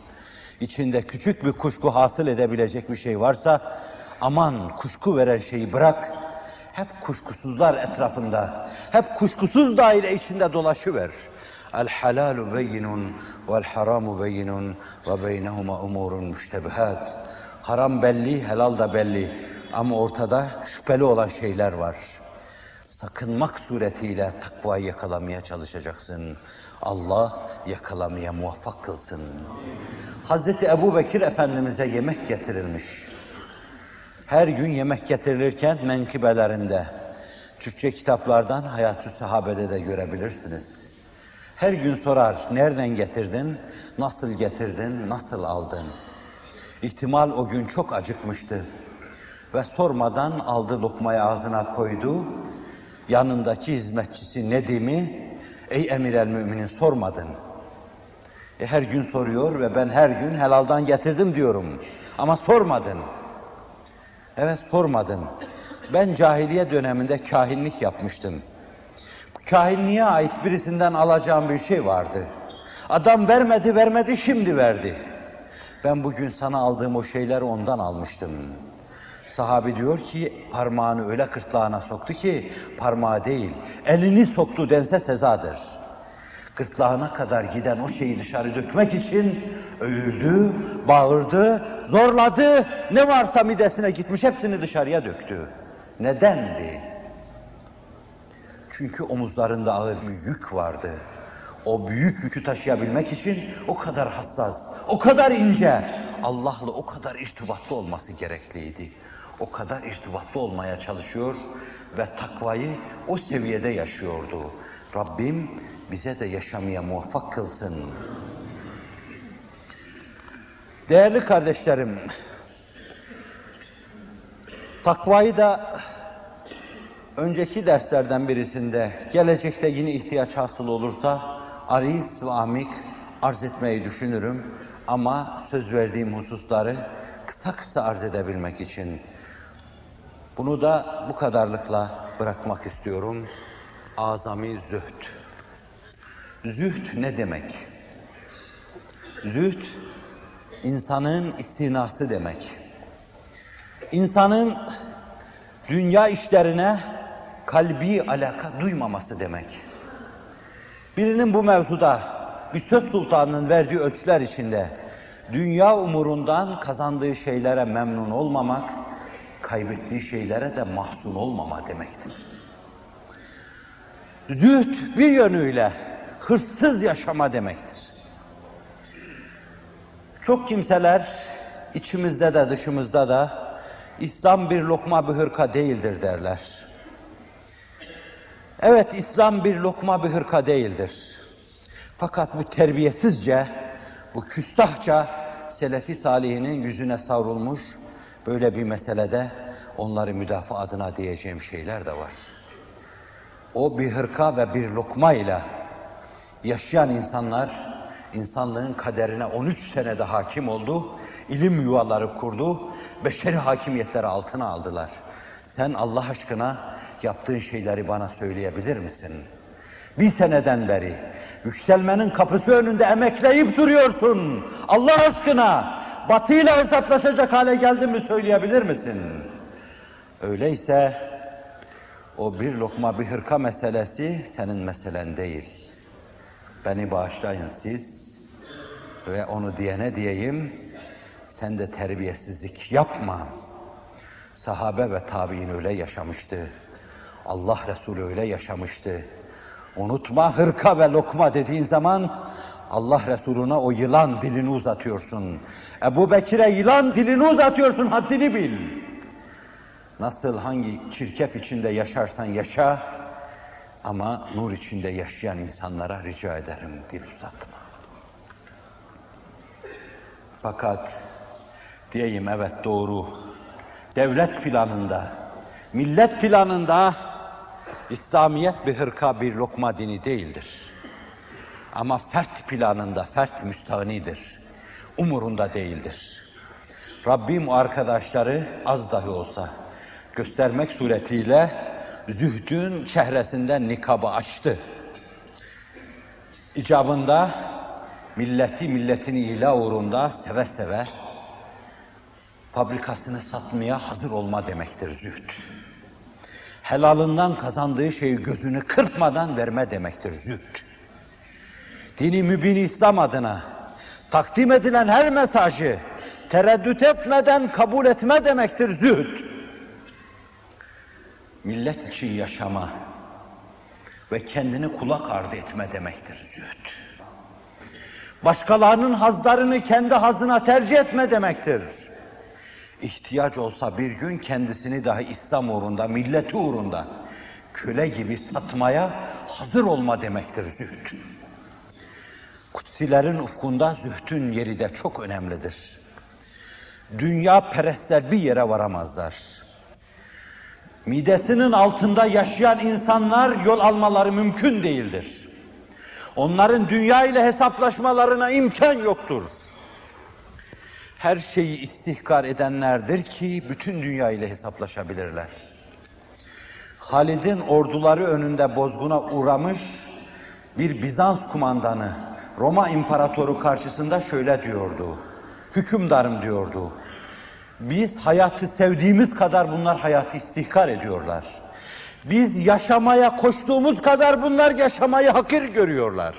İçinde küçük bir kuşku hasıl edebilecek bir şey varsa aman kuşku veren şeyi bırak. Hep kuşkusuzlar etrafında, hep kuşkusuz daire içinde dolaşıver. El halalu beyinun vel haramu beyinun ve beynehuma umurun müştebihat. Haram belli, helal da belli ama ortada şüpheli olan şeyler var. Sakınmak suretiyle takvayı yakalamaya çalışacaksın. Allah yakalamaya muvaffak kılsın. Hazreti Ebu Bekir Efendimiz'e yemek getirilmiş. Her gün yemek getirilirken menkıbelerinde, Türkçe kitaplardan Hayat-ı Sahabe'de de görebilirsiniz. Her gün sorar, nereden getirdin, nasıl getirdin, nasıl aldın? İhtimal o gün çok acıkmıştı ve sormadan aldı lokmayı ağzına koydu. Yanındaki hizmetçisi Nedim'i, ey emir el müminin sormadın. E, her gün soruyor ve ben her gün helaldan getirdim diyorum. Ama sormadın. Evet sormadın. Ben cahiliye döneminde kahinlik yapmıştım. Kahinliğe ait birisinden alacağım bir şey vardı. Adam vermedi vermedi şimdi verdi. Ben bugün sana aldığım o şeyleri ondan almıştım. Sahabi diyor ki parmağını öyle kırtlağına soktu ki parmağı değil elini soktu dense sezadır. Gırtlağına kadar giden o şeyi dışarı dökmek için övürdü, bağırdı, zorladı. Ne varsa midesine gitmiş hepsini dışarıya döktü. Nedendi? Çünkü omuzlarında ağır bir yük vardı. O büyük yükü taşıyabilmek için o kadar hassas, o kadar ince, Allah'la o kadar irtibatlı olması gerekliydi. O kadar irtibatlı olmaya çalışıyor ve takvayı o seviyede yaşıyordu. Rabbim bize de yaşamaya muvaffak kılsın. Değerli kardeşlerim, takvayı da önceki derslerden birisinde gelecekte yine ihtiyaç hasıl olursa ariz ve amik arz etmeyi düşünürüm. Ama söz verdiğim hususları kısa kısa arz edebilmek için bunu da bu kadarlıkla bırakmak istiyorum. Azami zühd. Zühd ne demek? Zühd insanın istinası demek. İnsanın dünya işlerine kalbi alaka duymaması demek. Birinin bu mevzuda bir söz sultanının verdiği ölçüler içinde dünya umurundan kazandığı şeylere memnun olmamak, kaybettiği şeylere de mahzun olmama demektir. Zühd bir yönüyle hırsız yaşama demektir. Çok kimseler içimizde de dışımızda da İslam bir lokma bir hırka değildir derler. Evet İslam bir lokma bir hırka değildir. Fakat bu terbiyesizce, bu küstahça Selefi Salihinin yüzüne savrulmuş böyle bir meselede onları müdafaa adına diyeceğim şeyler de var. O bir hırka ve bir lokma ile yaşayan insanlar insanlığın kaderine 13 senede hakim oldu, ilim yuvaları kurdu, beşeri hakimiyetleri altına aldılar. Sen Allah aşkına yaptığın şeyleri bana söyleyebilir misin? Bir seneden beri yükselmenin kapısı önünde emekleyip duruyorsun. Allah aşkına batıyla hesaplaşacak hale geldin mi söyleyebilir misin? Öyleyse o bir lokma bir hırka meselesi senin meselen değil. Beni bağışlayın siz ve onu diyene diyeyim sen de terbiyesizlik yapma. Sahabe ve tabi'in öyle yaşamıştı. Allah Resulü öyle yaşamıştı. Unutma hırka ve lokma dediğin zaman Allah Resulüne o yılan dilini uzatıyorsun. Ebu Bekir'e yılan dilini uzatıyorsun haddini bil. Nasıl hangi çirkef içinde yaşarsan yaşa ama nur içinde yaşayan insanlara rica ederim dil uzatma. Fakat diyeyim evet doğru. Devlet planında, millet planında İslamiyet bir hırka bir lokma dini değildir. Ama fert planında fert müstahnidir. Umurunda değildir. Rabbim arkadaşları az dahi olsa göstermek suretiyle zühdün çehresinden nikabı açtı. İcabında milleti milletin ilah uğrunda seve seve fabrikasını satmaya hazır olma demektir zühd. Helalından kazandığı şeyi gözünü kırpmadan verme demektir zühd. Dini mübin İslam adına takdim edilen her mesajı tereddüt etmeden kabul etme demektir zühd. Millet için yaşama ve kendini kulak ardı etme demektir zühd. Başkalarının hazlarını kendi hazına tercih etme demektir. İhtiyaç olsa bir gün kendisini dahi İslam uğrunda, milleti uğrunda köle gibi satmaya hazır olma demektir zühd. Kutsilerin ufkunda zühdün yeri de çok önemlidir. Dünya perestler bir yere varamazlar. Midesinin altında yaşayan insanlar yol almaları mümkün değildir. Onların dünya ile hesaplaşmalarına imkan yoktur. Her şeyi istihkar edenlerdir ki bütün dünya ile hesaplaşabilirler. Halid'in orduları önünde bozguna uğramış bir Bizans kumandanı Roma imparatoru karşısında şöyle diyordu. Hükümdarım diyordu. Biz hayatı sevdiğimiz kadar bunlar hayatı istihkar ediyorlar. Biz yaşamaya koştuğumuz kadar bunlar yaşamayı hakir görüyorlar.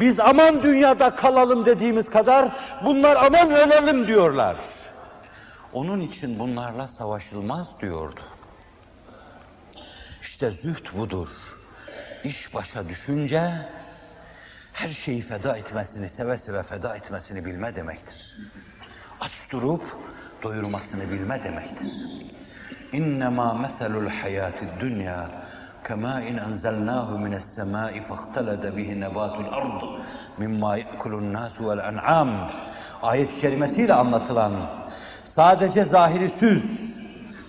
Biz aman dünyada kalalım dediğimiz kadar bunlar aman ölelim diyorlar. Onun için bunlarla savaşılmaz diyordu. İşte züht budur. İş başa düşünce her şeyi feda etmesini, seve seve feda etmesini bilme demektir. Aç durup doyurmasını bilme demektir. İnnemâ meselul hayâti dünya kemâ in enzelnâhu mines semâi fahtelede bihi nebâtul ard mimma ye'kulun nâsu vel en'âm ayet-i kerimesiyle anlatılan sadece zahiri süs,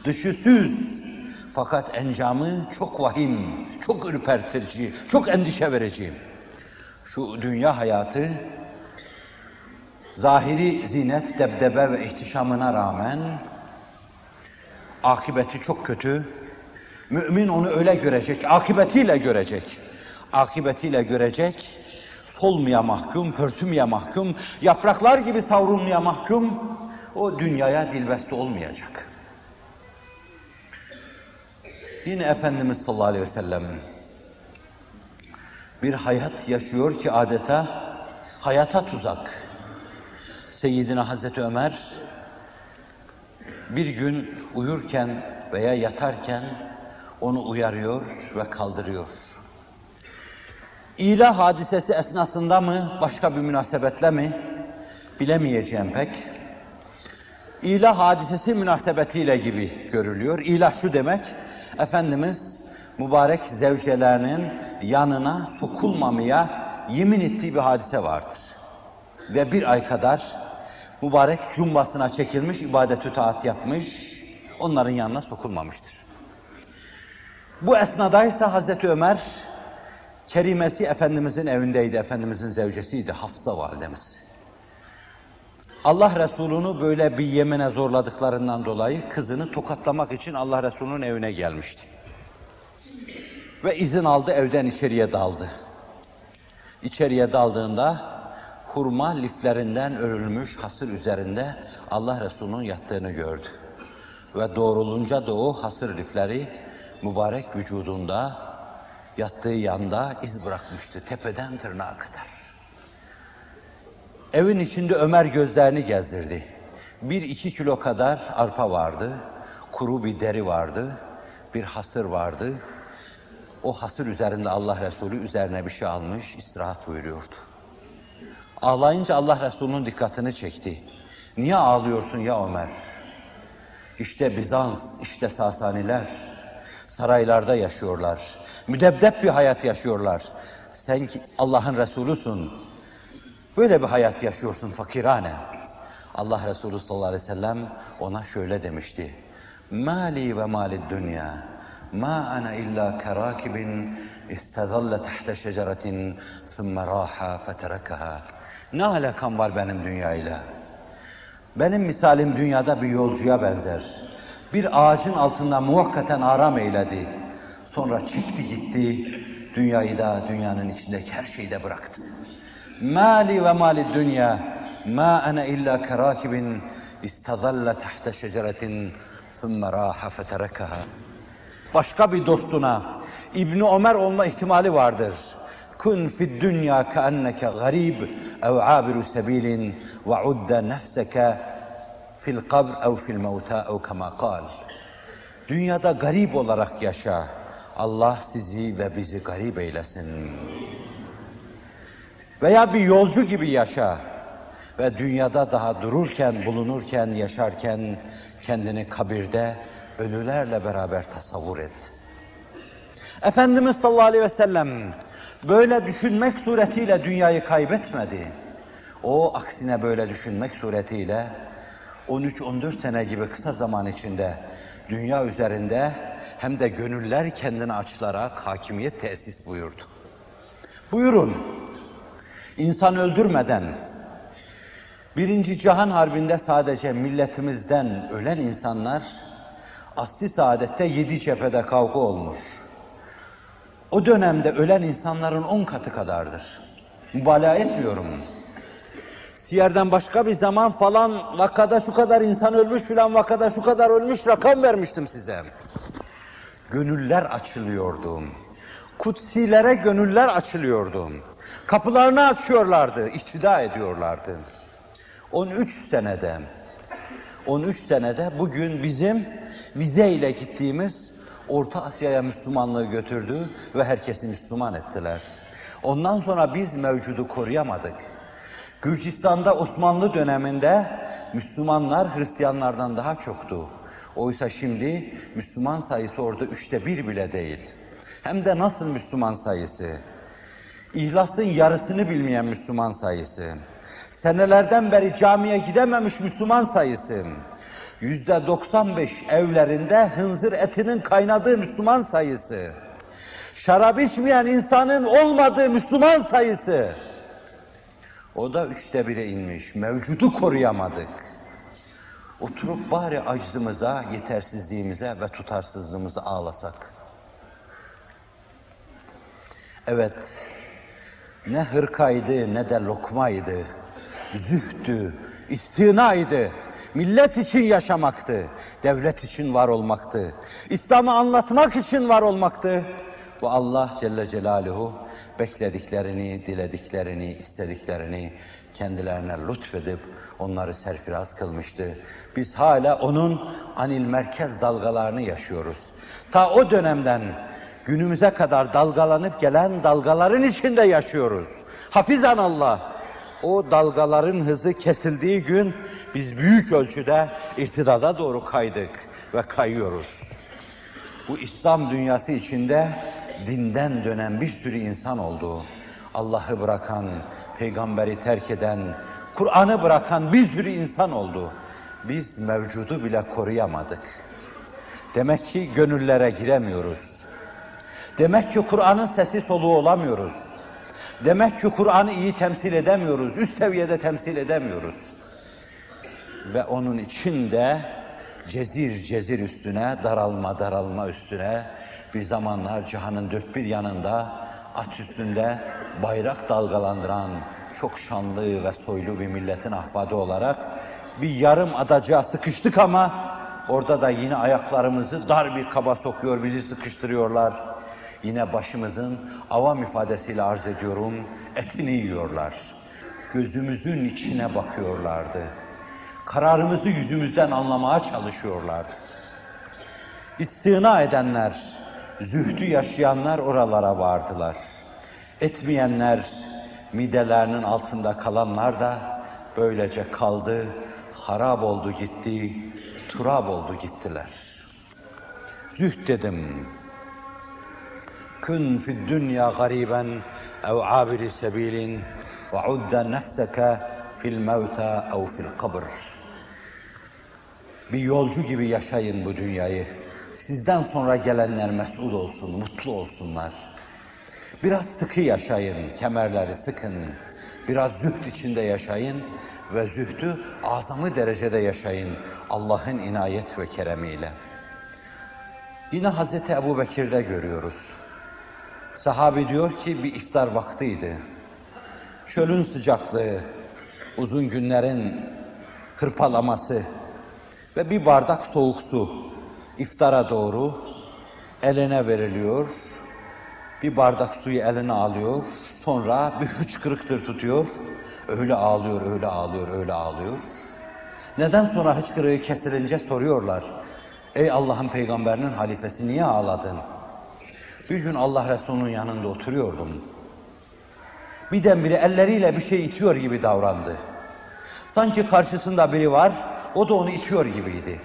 dışı süs fakat encamı çok vahim, çok ürpertici, çok endişe verici. Şu dünya hayatı zahiri zinet, debdebe ve ihtişamına rağmen akıbeti çok kötü. Mümin onu öyle görecek, akıbetiyle görecek. Akıbetiyle görecek, solmaya mahkum, pörsümeye mahkum, yapraklar gibi savrulmaya mahkum, o dünyaya dilbeste olmayacak. Yine Efendimiz sallallahu aleyhi ve sellem bir hayat yaşıyor ki adeta hayata tuzak. Seyyidina Hazreti Ömer bir gün uyurken veya yatarken onu uyarıyor ve kaldırıyor. İlah hadisesi esnasında mı, başka bir münasebetle mi bilemeyeceğim pek. İlah hadisesi münasebetiyle gibi görülüyor. İlah şu demek, Efendimiz mübarek zevcelerinin yanına sokulmamaya yemin ettiği bir hadise vardır. Ve bir ay kadar mübarek cumbasına çekilmiş, ibadet-ü taat yapmış, onların yanına sokulmamıştır. Bu esnadaysa Hazreti Ömer, kerimesi Efendimizin evindeydi, Efendimizin zevcesiydi, Hafsa validemiz. Allah Resulü'nü böyle bir yemine zorladıklarından dolayı kızını tokatlamak için Allah Resulü'nün evine gelmişti. Ve izin aldı, evden içeriye daldı. İçeriye daldığında hurma liflerinden örülmüş hasır üzerinde Allah Resulü'nün yattığını gördü. Ve doğrulunca da o hasır lifleri mübarek vücudunda yattığı yanda iz bırakmıştı tepeden tırnağa kadar. Evin içinde Ömer gözlerini gezdirdi. Bir iki kilo kadar arpa vardı, kuru bir deri vardı, bir hasır vardı. O hasır üzerinde Allah Resulü üzerine bir şey almış, istirahat buyuruyordu. Ağlayınca Allah Resulü'nün dikkatini çekti. Niye ağlıyorsun ya Ömer? İşte Bizans, işte Sasaniler saraylarda yaşıyorlar. Müdebdep bir hayat yaşıyorlar. Sen Allah'ın Resulüsün. Böyle bir hayat yaşıyorsun fakirane. Allah Resulü sallallahu aleyhi ve sellem ona şöyle demişti. Mali ve mali dünya. Ma ana illa kerakibin istezalle tahte şeceretin thumme raha feterekaha. Ne alakam var benim dünyayla? Benim misalim dünyada bir yolcuya benzer. Bir ağacın altında muhakkaten aram eyledi. Sonra çekti gitti. Dünyayı da dünyanın içindeki her şeyi de bıraktı. Mali ve mali dünya ma ana illa kerakibin istazalla tahta şeceretin thumme raha feterekaha. Başka bir dostuna İbni Ömer olma ihtimali vardır. Kun fid dünya keenneke garib ev abiru sebilin ve udde nefseke fil kabr ev fil mevta ev kema kal. Dünyada garip olarak yaşa. Allah sizi ve bizi garip eylesin. Veya bir yolcu gibi yaşa ve dünyada daha dururken, bulunurken, yaşarken kendini kabirde ölülerle beraber tasavvur et. Efendimiz sallallahu aleyhi ve sellem böyle düşünmek suretiyle dünyayı kaybetmedi. O aksine böyle düşünmek suretiyle 13-14 sene gibi kısa zaman içinde dünya üzerinde hem de gönüller kendini açılarak hakimiyet tesis buyurdu. Buyurun, insan öldürmeden, Birinci Cihan Harbi'nde sadece milletimizden ölen insanlar, asli saadette yedi cephede kavga olmuş. O dönemde ölen insanların on katı kadardır. Mübalağa etmiyorum. Siyer'den başka bir zaman falan vakada şu kadar insan ölmüş filan vakada şu kadar ölmüş rakam vermiştim size. Gönüller açılıyordu. Kutsilere gönüller açılıyordu. Kapılarını açıyorlardı, ihtida ediyorlardı. 13 senede 13 senede bugün bizim vize ile gittiğimiz Orta Asya'ya Müslümanlığı götürdü ve herkesi Müslüman ettiler. Ondan sonra biz mevcudu koruyamadık. Gürcistan'da Osmanlı döneminde Müslümanlar Hristiyanlardan daha çoktu. Oysa şimdi Müslüman sayısı orada üçte bir bile değil. Hem de nasıl Müslüman sayısı? İhlasın yarısını bilmeyen Müslüman sayısı. Senelerden beri camiye gidememiş Müslüman sayısı. Yüzde 95 evlerinde hınzır etinin kaynadığı Müslüman sayısı. Şarap içmeyen insanın olmadığı Müslüman sayısı. O da üçte bire inmiş. Mevcudu koruyamadık. Oturup bari aczımıza, yetersizliğimize ve tutarsızlığımıza ağlasak. Evet, ne hırkaydı ne de lokmaydı. Zühtü, istinaydı. Millet için yaşamaktı. Devlet için var olmaktı. İslam'ı anlatmak için var olmaktı. Bu Allah Celle Celaluhu beklediklerini, dilediklerini, istediklerini kendilerine lütfedip onları serfiraz kılmıştı. Biz hala onun anil merkez dalgalarını yaşıyoruz. Ta o dönemden günümüze kadar dalgalanıp gelen dalgaların içinde yaşıyoruz. Hafizan Allah. O dalgaların hızı kesildiği gün biz büyük ölçüde irtidada doğru kaydık ve kayıyoruz. Bu İslam dünyası içinde dinden dönen bir sürü insan oldu. Allah'ı bırakan, peygamberi terk eden, Kur'an'ı bırakan bir sürü insan oldu. Biz mevcudu bile koruyamadık. Demek ki gönüllere giremiyoruz. Demek ki Kur'an'ın sesi soluğu olamıyoruz. Demek ki Kur'an'ı iyi temsil edemiyoruz, üst seviyede temsil edemiyoruz. Ve onun içinde cezir cezir üstüne, daralma daralma üstüne bir zamanlar cihanın dört bir yanında at üstünde bayrak dalgalandıran çok şanlı ve soylu bir milletin ahfadı olarak bir yarım adacığa sıkıştık ama orada da yine ayaklarımızı dar bir kaba sokuyor, bizi sıkıştırıyorlar. Yine başımızın avam ifadesiyle arz ediyorum, etini yiyorlar. Gözümüzün içine bakıyorlardı. Kararımızı yüzümüzden anlamaya çalışıyorlardı. İstina edenler, zühdü yaşayanlar oralara vardılar. Etmeyenler, midelerinin altında kalanlar da böylece kaldı, harap oldu gitti, turab oldu gittiler. Zühd dedim. Kün fid dünya gariben ev abiri sebilin ve udda nefseke fil mevta ev fil kabr. Bir yolcu gibi yaşayın bu dünyayı. Sizden sonra gelenler mesut olsun, mutlu olsunlar. Biraz sıkı yaşayın, kemerleri sıkın. Biraz zühd içinde yaşayın ve zühdü azamı derecede yaşayın Allah'ın inayet ve keremiyle. Yine Hazreti Ebu Bekir'de görüyoruz. Sahabi diyor ki bir iftar vaktiydi. Çölün sıcaklığı, uzun günlerin hırpalaması ve bir bardak soğuk su iftara doğru eline veriliyor. Bir bardak suyu eline alıyor. Sonra bir hıçkırıktır tutuyor. Öyle ağlıyor, öyle ağlıyor, öyle ağlıyor. Neden sonra hıçkırığı kesilince soruyorlar. Ey Allah'ın peygamberinin halifesi niye ağladın? Bir gün Allah Resulü'nün yanında oturuyordum. Birdenbire elleriyle bir şey itiyor gibi davrandı. Sanki karşısında biri var, o da onu itiyor gibiydi.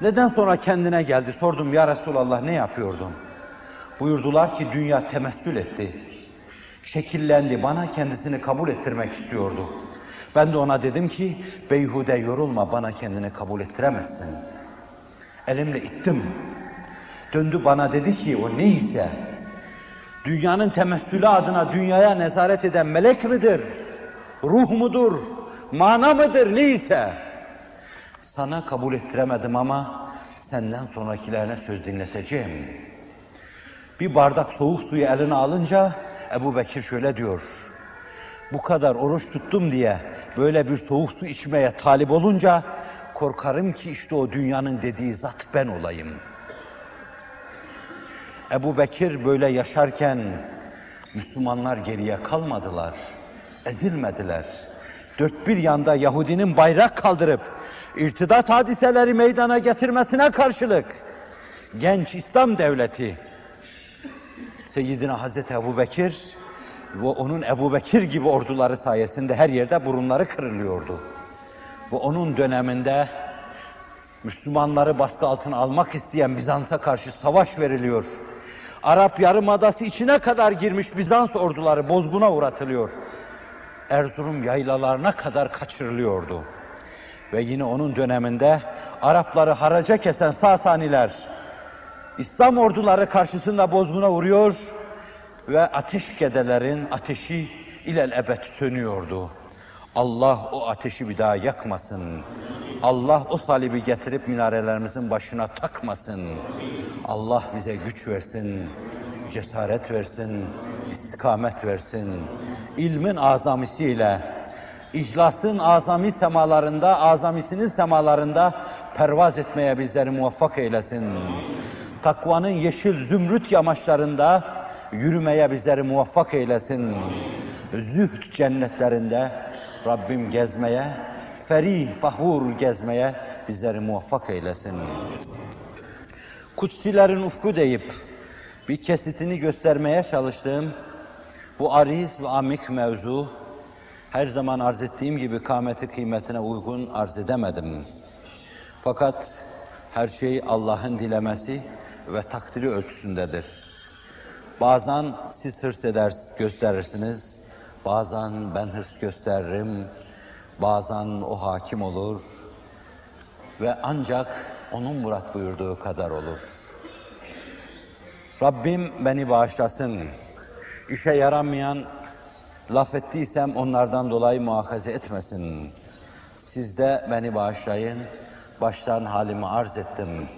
Neden sonra kendine geldi, sordum ya Resulallah ne yapıyordun? Buyurdular ki dünya temessül etti. Şekillendi, bana kendisini kabul ettirmek istiyordu. Ben de ona dedim ki, beyhude yorulma, bana kendini kabul ettiremezsin. Elimle ittim. Döndü bana dedi ki, o neyse, dünyanın temessülü adına dünyaya nezaret eden melek midir? Ruh mudur? Mana mıdır? Neyse. Sana kabul ettiremedim ama senden sonrakilerine söz dinleteceğim. Bir bardak soğuk suyu eline alınca Ebu Bekir şöyle diyor. Bu kadar oruç tuttum diye böyle bir soğuk su içmeye talip olunca korkarım ki işte o dünyanın dediği zat ben olayım. Ebu Bekir böyle yaşarken Müslümanlar geriye kalmadılar, ezilmediler. Dört bir yanda Yahudinin bayrak kaldırıp irtidat hadiseleri meydana getirmesine karşılık genç İslam devleti Seyyidina Hazreti Ebu Bekir ve onun Ebu Bekir gibi orduları sayesinde her yerde burunları kırılıyordu. Ve onun döneminde Müslümanları baskı altına almak isteyen Bizans'a karşı savaş veriliyor. Arap Yarımadası içine kadar girmiş Bizans orduları bozguna uğratılıyor. Erzurum yaylalarına kadar kaçırılıyordu. Ve yine onun döneminde Arapları haraca kesen Sasaniler İslam orduları karşısında bozguna uğruyor ve ateş gedelerin ateşi ilel ebed sönüyordu. Allah o ateşi bir daha yakmasın. Allah o salibi getirip minarelerimizin başına takmasın. Allah bize güç versin, cesaret versin, istikamet versin. İlmin azamisiyle, ihlasın azami semalarında, azamisinin semalarında pervaz etmeye bizleri muvaffak eylesin. Takvanın yeşil zümrüt yamaçlarında yürümeye bizleri muvaffak eylesin. Zühd cennetlerinde Rabbim gezmeye, ferih, fahur gezmeye bizleri muvaffak eylesin. Kutsilerin ufku deyip bir kesitini göstermeye çalıştığım bu ariz ve amik mevzu her zaman arz ettiğim gibi kâmeti kıymetine uygun arz edemedim. Fakat her şey Allah'ın dilemesi ve takdiri ölçüsündedir. Bazen siz hırs eder, gösterirsiniz, bazen ben hırs gösteririm, bazen o hakim olur ve ancak onun murat buyurduğu kadar olur. Rabbim beni bağışlasın. İşe yaramayan laf ettiysem onlardan dolayı muhakaze etmesin. Siz de beni bağışlayın. Baştan halimi arz ettim.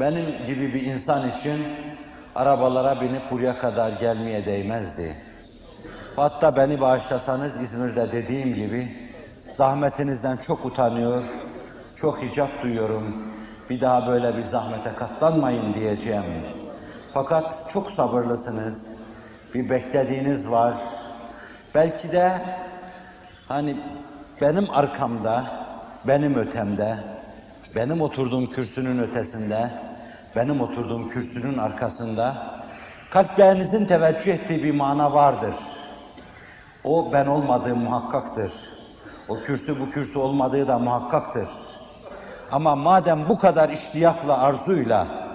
Benim gibi bir insan için arabalara binip buraya kadar gelmeye değmezdi. Hatta beni bağışlasanız İzmir'de dediğim gibi zahmetinizden çok utanıyor, çok hicap duyuyorum. Bir daha böyle bir zahmete katlanmayın diyeceğim. Fakat çok sabırlısınız. Bir beklediğiniz var. Belki de hani benim arkamda, benim ötemde, benim oturduğum kürsünün ötesinde, benim oturduğum kürsünün arkasında kalplerinizin teveccüh ettiği bir mana vardır. O ben olmadığım muhakkaktır. O kürsü bu kürsü olmadığı da muhakkaktır. Ama madem bu kadar iştiyakla, arzuyla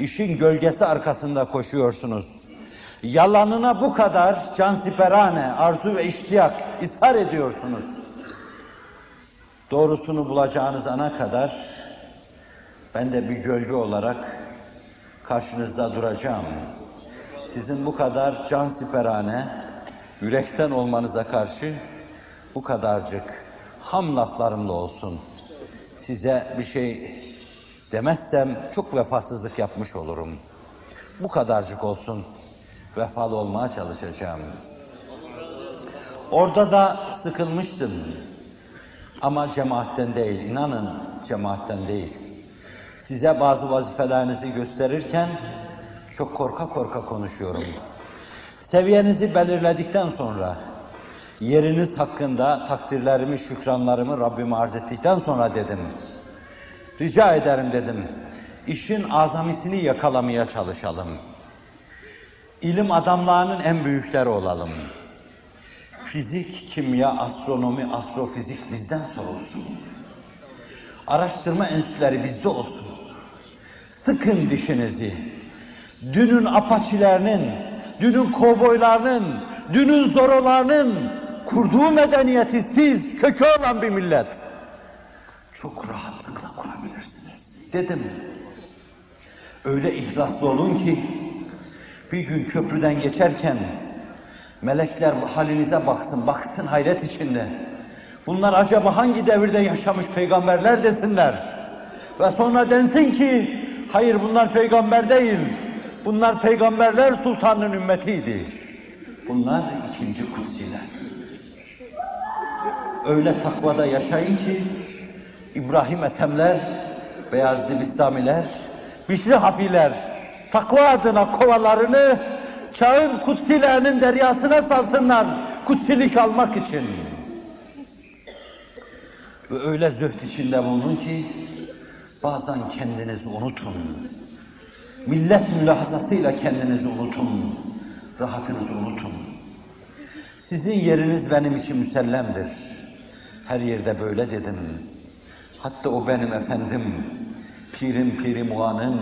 işin gölgesi arkasında koşuyorsunuz, yalanına bu kadar cansiperane, arzu ve iştiyak ishar ediyorsunuz, doğrusunu bulacağınız ana kadar ben de bir gölge olarak karşınızda duracağım. Sizin bu kadar cansiperane, yürekten olmanıza karşı bu kadarcık ham laflarımla olsun. Size bir şey demezsem çok vefasızlık yapmış olurum. Bu kadarcık olsun. Vefalı olmaya çalışacağım. Orada da sıkılmıştım. Ama cemaatten değil, inanın cemaatten değil. Size bazı vazifelerinizi gösterirken çok korka korka konuşuyorum. Seviyenizi belirledikten sonra, yeriniz hakkında takdirlerimi, şükranlarımı Rabbime arz ettikten sonra dedim. Rica ederim dedim. İşin azamisini yakalamaya çalışalım. İlim adamlarının en büyükleri olalım. Fizik, kimya, astronomi, astrofizik bizden sorulsun. Araştırma enstitüleri bizde olsun. Sıkın dişinizi. dünün apaçilerinin, dünün kovboylarının, dünün zorolarının kurduğu medeniyeti siz kökü olan bir millet çok rahatlıkla kurabilirsiniz dedim. Öyle ihlaslı olun ki bir gün köprüden geçerken melekler halinize baksın, baksın hayret içinde. Bunlar acaba hangi devirde yaşamış peygamberler desinler. Ve sonra densin ki hayır bunlar peygamber değil. Bunlar peygamberler sultanın ümmetiydi. Bunlar ikinci kutsiler. Öyle takvada yaşayın ki İbrahim Ethemler, Beyazlı Bistamiler, Bişri Hafiler takva adına kovalarını çağın kutsilerinin deryasına salsınlar kutsilik almak için. Ve öyle zühd içinde bulunun ki bazen kendinizi unutun. Millet mülahazasıyla kendinizi unutun. Rahatınızı unutun. Sizin yeriniz benim için müsellemdir. Her yerde böyle dedim. Hatta o benim efendim, pirim pirim uanım,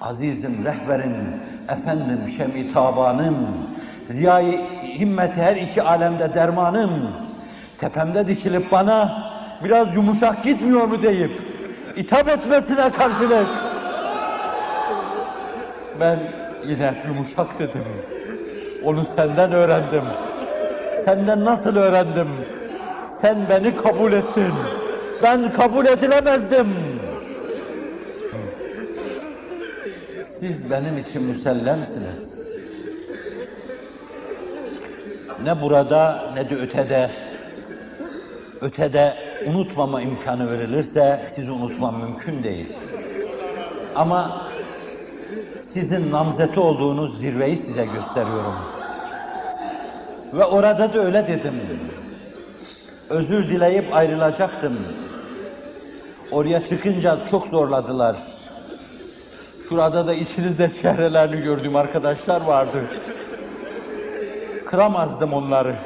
azizim rehberim, efendim şem-i tabanım, ziyayı himmeti her iki alemde dermanım, tepemde dikilip bana biraz yumuşak gitmiyor mu deyip hitap etmesine karşılık. Ben yine yumuşak dedim. Onu senden öğrendim. Senden nasıl öğrendim? Sen beni kabul ettin. Ben kabul edilemezdim. Siz benim için müsellemsiniz. Ne burada ne de ötede ötede unutmama imkanı verilirse sizi unutmam mümkün değil. Ama sizin namzeti olduğunuz zirveyi size gösteriyorum. Ve orada da öyle dedim. Özür dileyip ayrılacaktım. Oraya çıkınca çok zorladılar. Şurada da içinizde çehrelerini gördüğüm arkadaşlar vardı. Kıramazdım onları.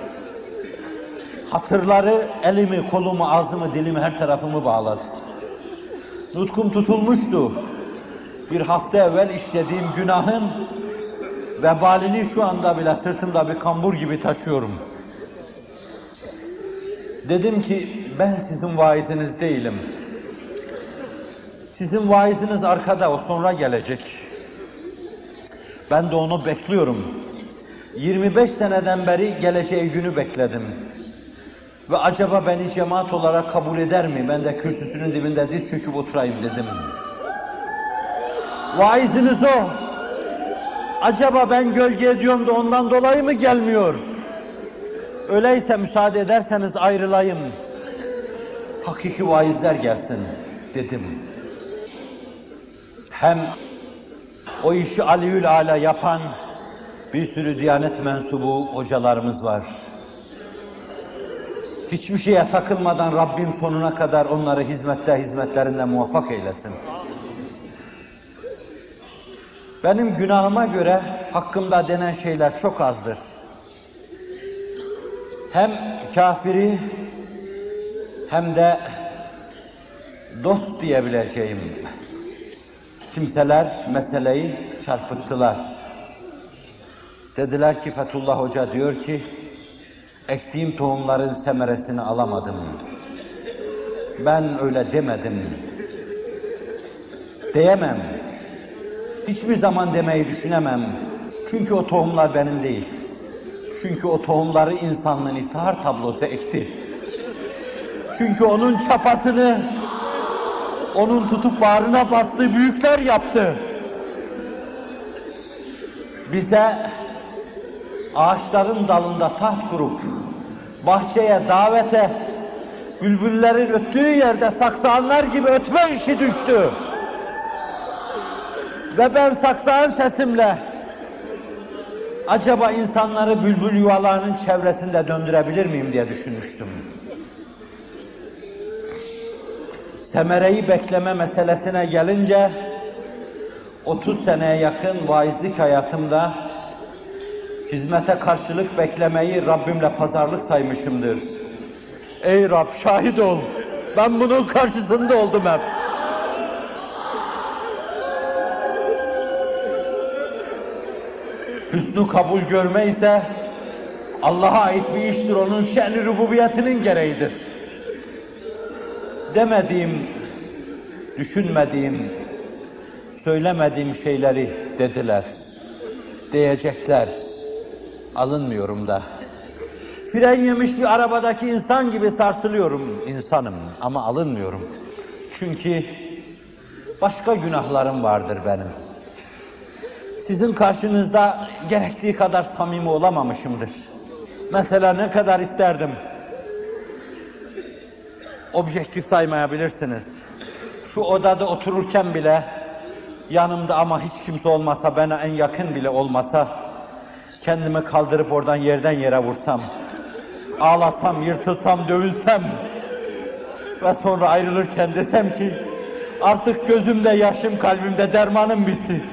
Hatırları elimi, kolumu, ağzımı, dilimi, her tarafımı bağladı. Nutkum tutulmuştu. Bir hafta evvel işlediğim günahın vebalini şu anda bile sırtımda bir kambur gibi taşıyorum. Dedim ki ben sizin vaiziniz değilim. Sizin vaiziniz arkada, o sonra gelecek. Ben de onu bekliyorum. 25 seneden beri geleceği günü bekledim. Ve acaba beni cemaat olarak kabul eder mi? Ben de kürsüsünün dibinde diz çöküp oturayım dedim. Vaiziniz o. Acaba ben gölge ediyorum da ondan dolayı mı gelmiyor? Öyleyse müsaade ederseniz ayrılayım. Hakiki vaizler gelsin dedim. Hem o işi Aliül Ala yapan bir sürü diyanet mensubu hocalarımız var. Hiçbir şeye takılmadan Rabbim sonuna kadar onları hizmette hizmetlerinde muvaffak eylesin. Benim günahıma göre hakkımda denen şeyler çok azdır. Hem kafiri hem de dost diyebileceğim kimseler meseleyi çarpıttılar. Dediler ki Fethullah Hoca diyor ki ektiğim tohumların semeresini alamadım. Ben öyle demedim. Diyemem. Hiçbir zaman demeyi düşünemem. Çünkü o tohumlar benim değil. Çünkü o tohumları insanlığın iftihar tablosu ekti. Çünkü onun çapasını, onun tutup bağrına bastığı büyükler yaptı. Bize ağaçların dalında taht kurup, bahçeye, davete, bülbüllerin öttüğü yerde saksağanlar gibi ötme işi düştü. Ve ben saksağın sesimle acaba insanları bülbül yuvalarının çevresinde döndürebilir miyim diye düşünmüştüm. Semereyi bekleme meselesine gelince 30 seneye yakın vaizlik hayatımda hizmete karşılık beklemeyi Rabbimle pazarlık saymışımdır. Ey Rab şahit ol. Ben bunun karşısında oldum hep. Hüsnü kabul görme ise Allah'a ait bir iştir, onun şen-i rububiyetinin gereğidir. Demediğim, düşünmediğim, söylemediğim şeyleri dediler, diyecekler. Alınmıyorum da. Fren yemiş bir arabadaki insan gibi sarsılıyorum insanım ama alınmıyorum. Çünkü başka günahlarım vardır benim. Sizin karşınızda gerektiği kadar samimi olamamışımdır. Mesela ne kadar isterdim. Objektif saymayabilirsiniz. Şu odada otururken bile yanımda ama hiç kimse olmasa, bana en yakın bile olmasa kendimi kaldırıp oradan yerden yere vursam, ağlasam, yırtılsam, dövülsem ve sonra ayrılırken desem ki artık gözümde yaşım, kalbimde dermanım bitti.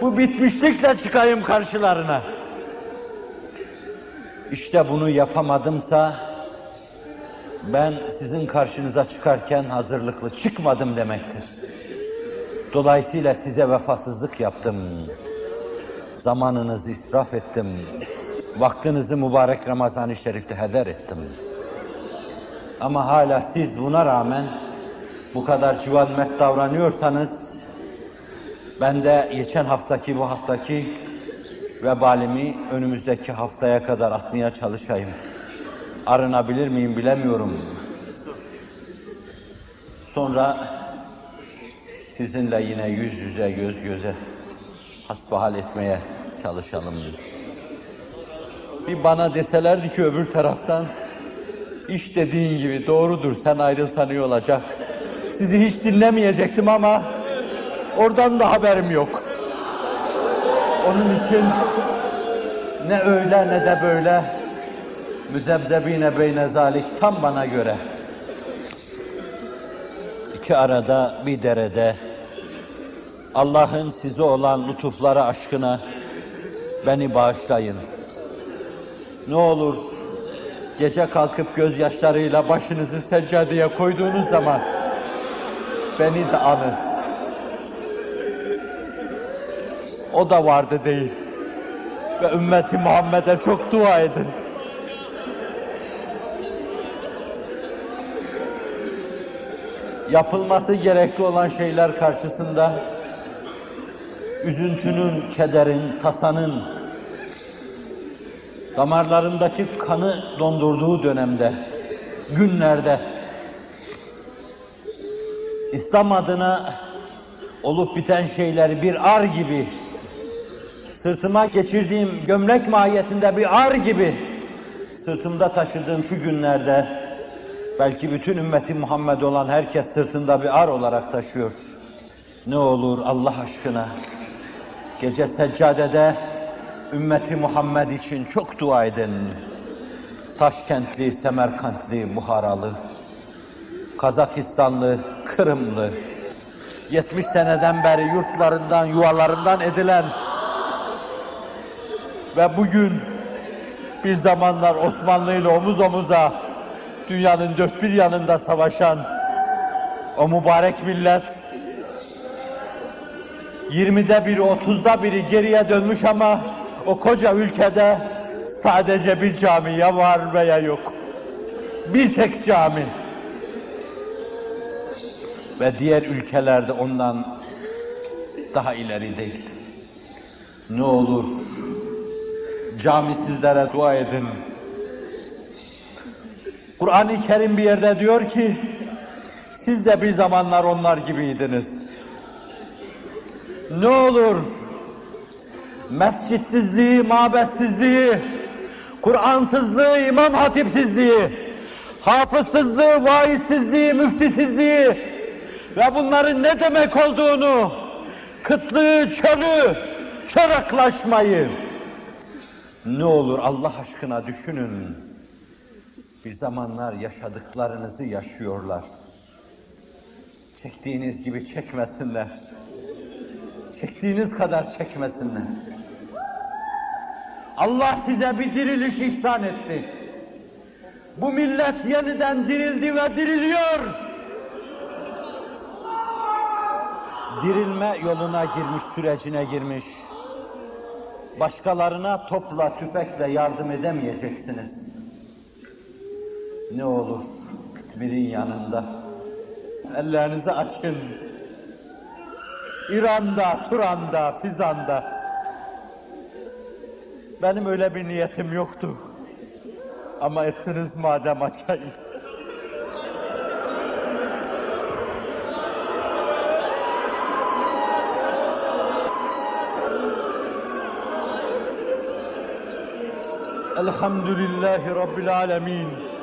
Bu bitmişlikle çıkayım karşılarına. İşte bunu yapamadımsa ben sizin karşınıza çıkarken hazırlıklı çıkmadım demektir. Dolayısıyla size vefasızlık yaptım. Zamanınızı israf ettim. Vaktinizi mübarek Ramazan-ı Şerif'te heder ettim. Ama hala siz buna rağmen bu kadar civan mert davranıyorsanız ben de geçen haftaki bu haftaki vebalimi önümüzdeki haftaya kadar atmaya çalışayım. Arınabilir miyim bilemiyorum. Sonra sizinle yine yüz yüze göz göze hasbihal etmeye çalışalım. Bir bana deselerdi ki öbür taraftan iş dediğin gibi doğrudur sen ayrılsan iyi olacak. Sizi hiç dinlemeyecektim ama oradan da haberim yok. Onun için ne öyle ne de böyle müzebzebine beyne zalik tam bana göre. İki arada bir derede Allah'ın size olan lütufları aşkına beni bağışlayın. Ne olur gece kalkıp gözyaşlarıyla başınızı seccadeye koyduğunuz zaman beni de anın. O da vardı değil. Ve ümmeti Muhammed'e çok dua edin. Yapılması gerekli olan şeyler karşısında üzüntünün, kederin, tasanın damarlarındaki kanı dondurduğu dönemde, günlerde İslam adına olup biten şeyleri bir ar gibi sırtıma geçirdiğim gömlek mahiyetinde bir ar gibi sırtımda taşıdığım şu günlerde belki bütün ümmeti Muhammed olan herkes sırtında bir ar olarak taşıyor. Ne olur Allah aşkına gece seccadede ümmeti Muhammed için çok dua edin. Taşkentli, Semerkantli, Buharalı, Kazakistanlı, Kırımlı, 70 seneden beri yurtlarından, yuvalarından edilen ve bugün bir zamanlar Osmanlı ile omuz omuza dünyanın dört bir yanında savaşan o mübarek millet 20'de biri, 30'da biri geriye dönmüş ama o koca ülkede sadece bir cami ya var veya yok. Bir tek cami. Ve diğer ülkelerde ondan daha ileri değil. Ne olur camisizlere dua edin. Kur'an-ı Kerim bir yerde diyor ki siz de bir zamanlar onlar gibiydiniz. Ne olur mescitsizliği, mabetsizliği, Kur'ansızlığı, imam hatipsizliği, hafızsızlığı, vaizsizliği, müftisizliği ve bunların ne demek olduğunu, kıtlığı, çölü, çoraklaşmayı ne olur Allah aşkına düşünün. Bir zamanlar yaşadıklarınızı yaşıyorlar. Çektiğiniz gibi çekmesinler. Çektiğiniz kadar çekmesinler. Allah size bir diriliş ihsan etti. Bu millet yeniden dirildi ve diriliyor. Dirilme yoluna girmiş, sürecine girmiş. Başkalarına topla, tüfekle yardım edemeyeceksiniz. Ne olur birin yanında. Ellerinizi açın. İran'da, Turan'da, Fizan'da. Benim öyle bir niyetim yoktu. Ama ettiniz madem açayım. Elhamdülillahi Rabbil alemin.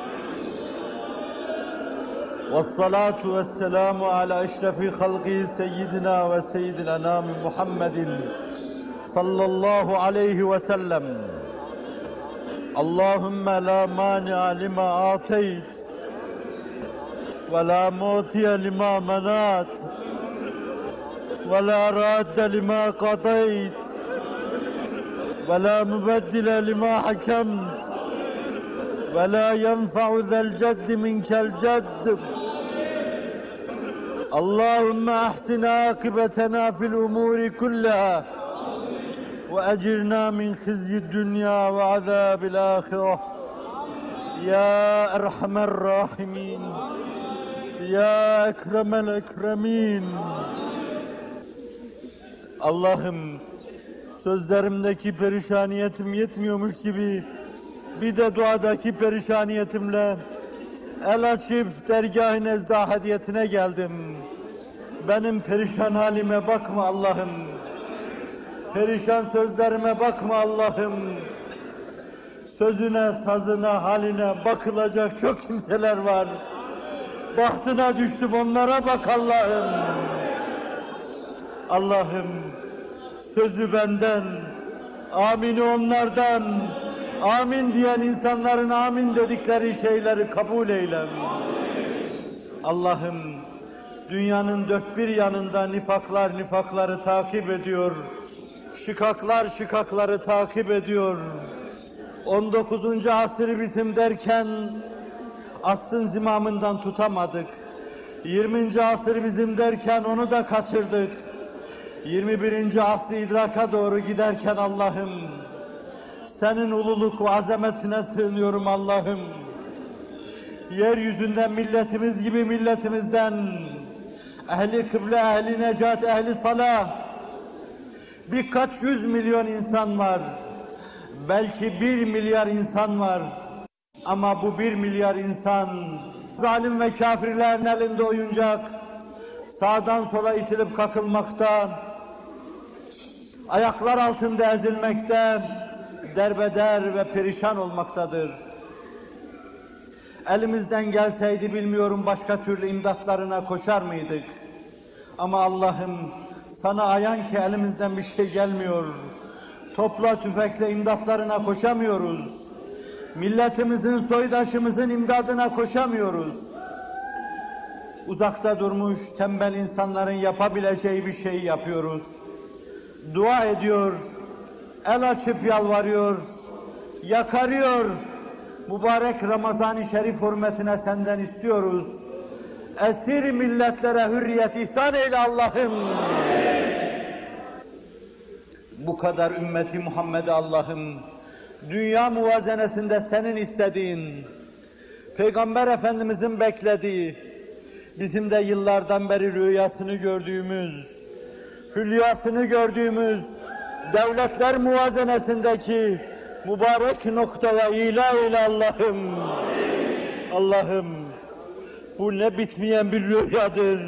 والصلاة والسلام على أشرف خلقه سيدنا وسيد الأنام محمد صلى الله عليه وسلم. اللهم لا مانع لما أعطيت ولا موتي لما منعت ولا راد لما قضيت ولا مبدل لما حكمت ولا ينفع ذا الجد منك الجد. اللهم احسن عاقبتنا في الامور كلها واجرنا من خزي الدنيا وعذاب الاخره يا ارحم الراحمين يا اكرم الاكرمين Allah'ım sözlerimdeki perişaniyetim yetmiyormuş gibi bir de duadaki perişaniyetimle el açıp dergah-ı nezda hadiyetine geldim. Benim perişan halime bakma Allah'ım. Perişan sözlerime bakma Allah'ım. Sözüne, sazına, haline bakılacak çok kimseler var. Bahtına düştüm onlara bak Allah'ım. Allah'ım sözü benden, amini onlardan, amin diyen insanların amin dedikleri şeyleri kabul eyle. Allah'ım dünyanın dört bir yanında nifaklar nifakları takip ediyor. Şikaklar şikakları takip ediyor. 19. asır bizim derken asrın zimamından tutamadık. 20. asır bizim derken onu da kaçırdık. 21. asrı idraka doğru giderken Allah'ım senin ululuk ve azametine sığınıyorum Allah'ım. Yeryüzünden milletimiz gibi milletimizden ehli kıble, ehli necat, ehli salah birkaç yüz milyon insan var. Belki bir milyar insan var. Ama bu bir milyar insan zalim ve kafirlerin elinde oyuncak sağdan sola itilip kakılmakta, ayaklar altında ezilmekte, derbeder ve perişan olmaktadır. Elimizden gelseydi bilmiyorum başka türlü imdatlarına koşar mıydık? Ama Allah'ım sana ayan ki elimizden bir şey gelmiyor. Topla tüfekle imdatlarına koşamıyoruz. Milletimizin, soydaşımızın imdadına koşamıyoruz. Uzakta durmuş tembel insanların yapabileceği bir şeyi yapıyoruz. Dua ediyor, el açıp yalvarıyor, yakarıyor. Mübarek Ramazan-ı Şerif hürmetine senden istiyoruz. Esir milletlere hürriyet ihsan eyle Allah'ım. Bu kadar ümmeti Muhammed'e Allah'ım, dünya muvazenesinde senin istediğin, Peygamber Efendimizin beklediği, bizim de yıllardan beri rüyasını gördüğümüz, hülyasını gördüğümüz devletler muvazenesindeki mübarek noktaya ilah eyle Allah'ım. Allah'ım bu ne bitmeyen bir rüyadır.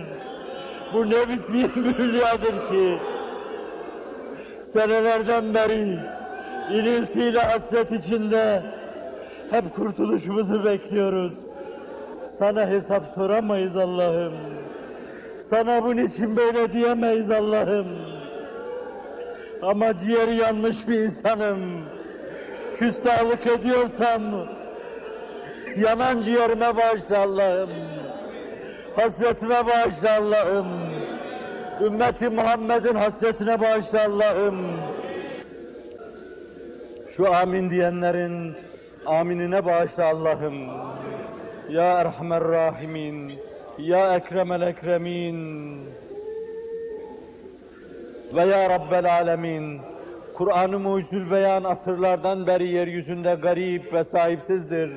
Bu ne bitmeyen bir rüyadır ki. Senelerden beri iniltiyle hasret içinde hep kurtuluşumuzu bekliyoruz. Sana hesap soramayız Allah'ım. Sana bunun için böyle diyemeyiz Allah'ım. Ama ciğeri yanmış bir insanım. Küstahlık ediyorsam yanan ciğerime bağışla Allah'ım. Hasretime bağışla Allah'ım. Ümmeti Muhammed'in hasretine bağışla Allah'ım. Şu amin diyenlerin aminine bağışla Allah'ım. Ya Erhamer Rahimin, Ya Ekremel Ekremin ve Ya Rabbel Alemin. Kur'an-ı Mucizül Beyan asırlardan beri yeryüzünde garip ve sahipsizdir.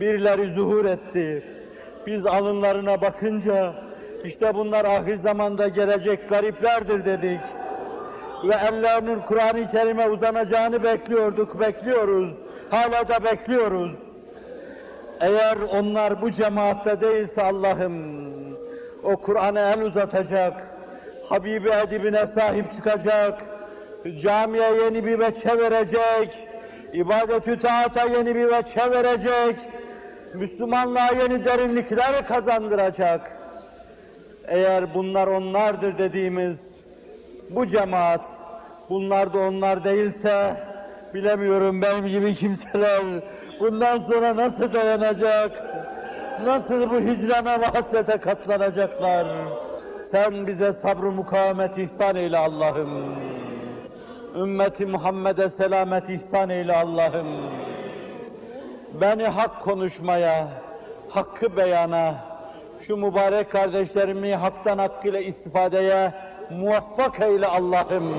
Birileri zuhur etti. Biz alınlarına bakınca işte bunlar ahir zamanda gelecek gariplerdir dedik. Ve ellerinin Kur'an-ı Kerim'e uzanacağını bekliyorduk, bekliyoruz. Hala da bekliyoruz. Eğer onlar bu cemaatte değilse Allah'ım o Kur'an'a el uzatacak, Habibi edibine sahip çıkacak, camiye yeni bir veçe verecek, ibadetü taata yeni bir veçe verecek, Müslümanlığa yeni derinlikler kazandıracak. Eğer bunlar onlardır dediğimiz bu cemaat, bunlar da onlar değilse bilemiyorum benim gibi kimseler bundan sonra nasıl dayanacak? Nasıl bu hicrana ve hasrete katlanacaklar? Sen bize sabrı mukavemet ihsan eyle Allah'ım. Ümmeti Muhammed'e selamet ihsan eyle Allah'ım. Beni hak konuşmaya, hakkı beyana, şu mübarek kardeşlerimi haktan hakkıyla istifadeye muvaffak eyle Allah'ım.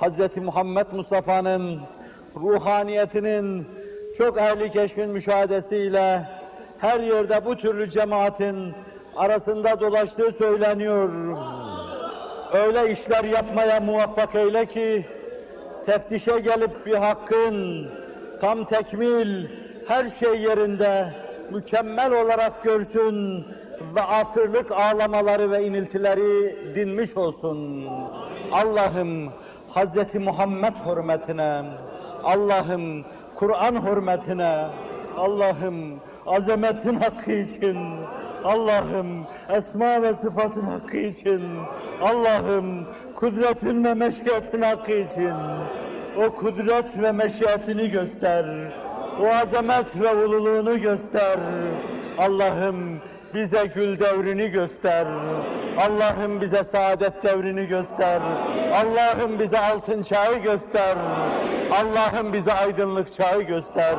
Hz. Muhammed Mustafa'nın ruhaniyetinin çok ehli keşfin müşahedesiyle her yerde bu türlü cemaatin arasında dolaştığı söyleniyor. Öyle işler yapmaya muvaffak eyle ki teftişe gelip bir hakkın tam tekmil her şey yerinde mükemmel olarak görsün ve asırlık ağlamaları ve iniltileri dinmiş olsun. Allah'ım Hazreti Muhammed hürmetine, Allah'ım Kur'an hürmetine, Allah'ım azametin hakkı için, Allah'ım esma ve sıfatın hakkı için, Allah'ım kudretin ve meşiyetin hakkı için, o kudret ve meşiyetini göster, o azamet ve ululuğunu göster. Allah'ım bize gül devrini göster. Allah'ım bize saadet devrini göster. Allah'ım bize altın çağı göster. Allah'ım bize aydınlık çağı göster.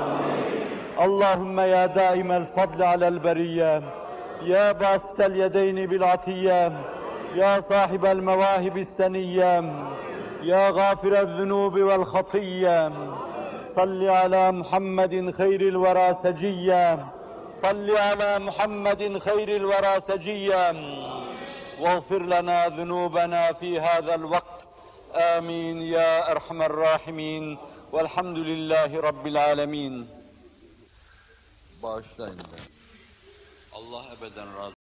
Allahümme ya daimel fadli alel beriyye. يا باسط اليدين بالعطية يا صاحب المواهب السنية يا غافر الذنوب والخطية صل على محمد خير الورى سجيا صل على محمد خير الورى سجيا واغفر لنا ذنوبنا في هذا الوقت. آمين يا أرحم الراحمين. والحمد لله رب العالمين. باشتاين. Allah ebeden razı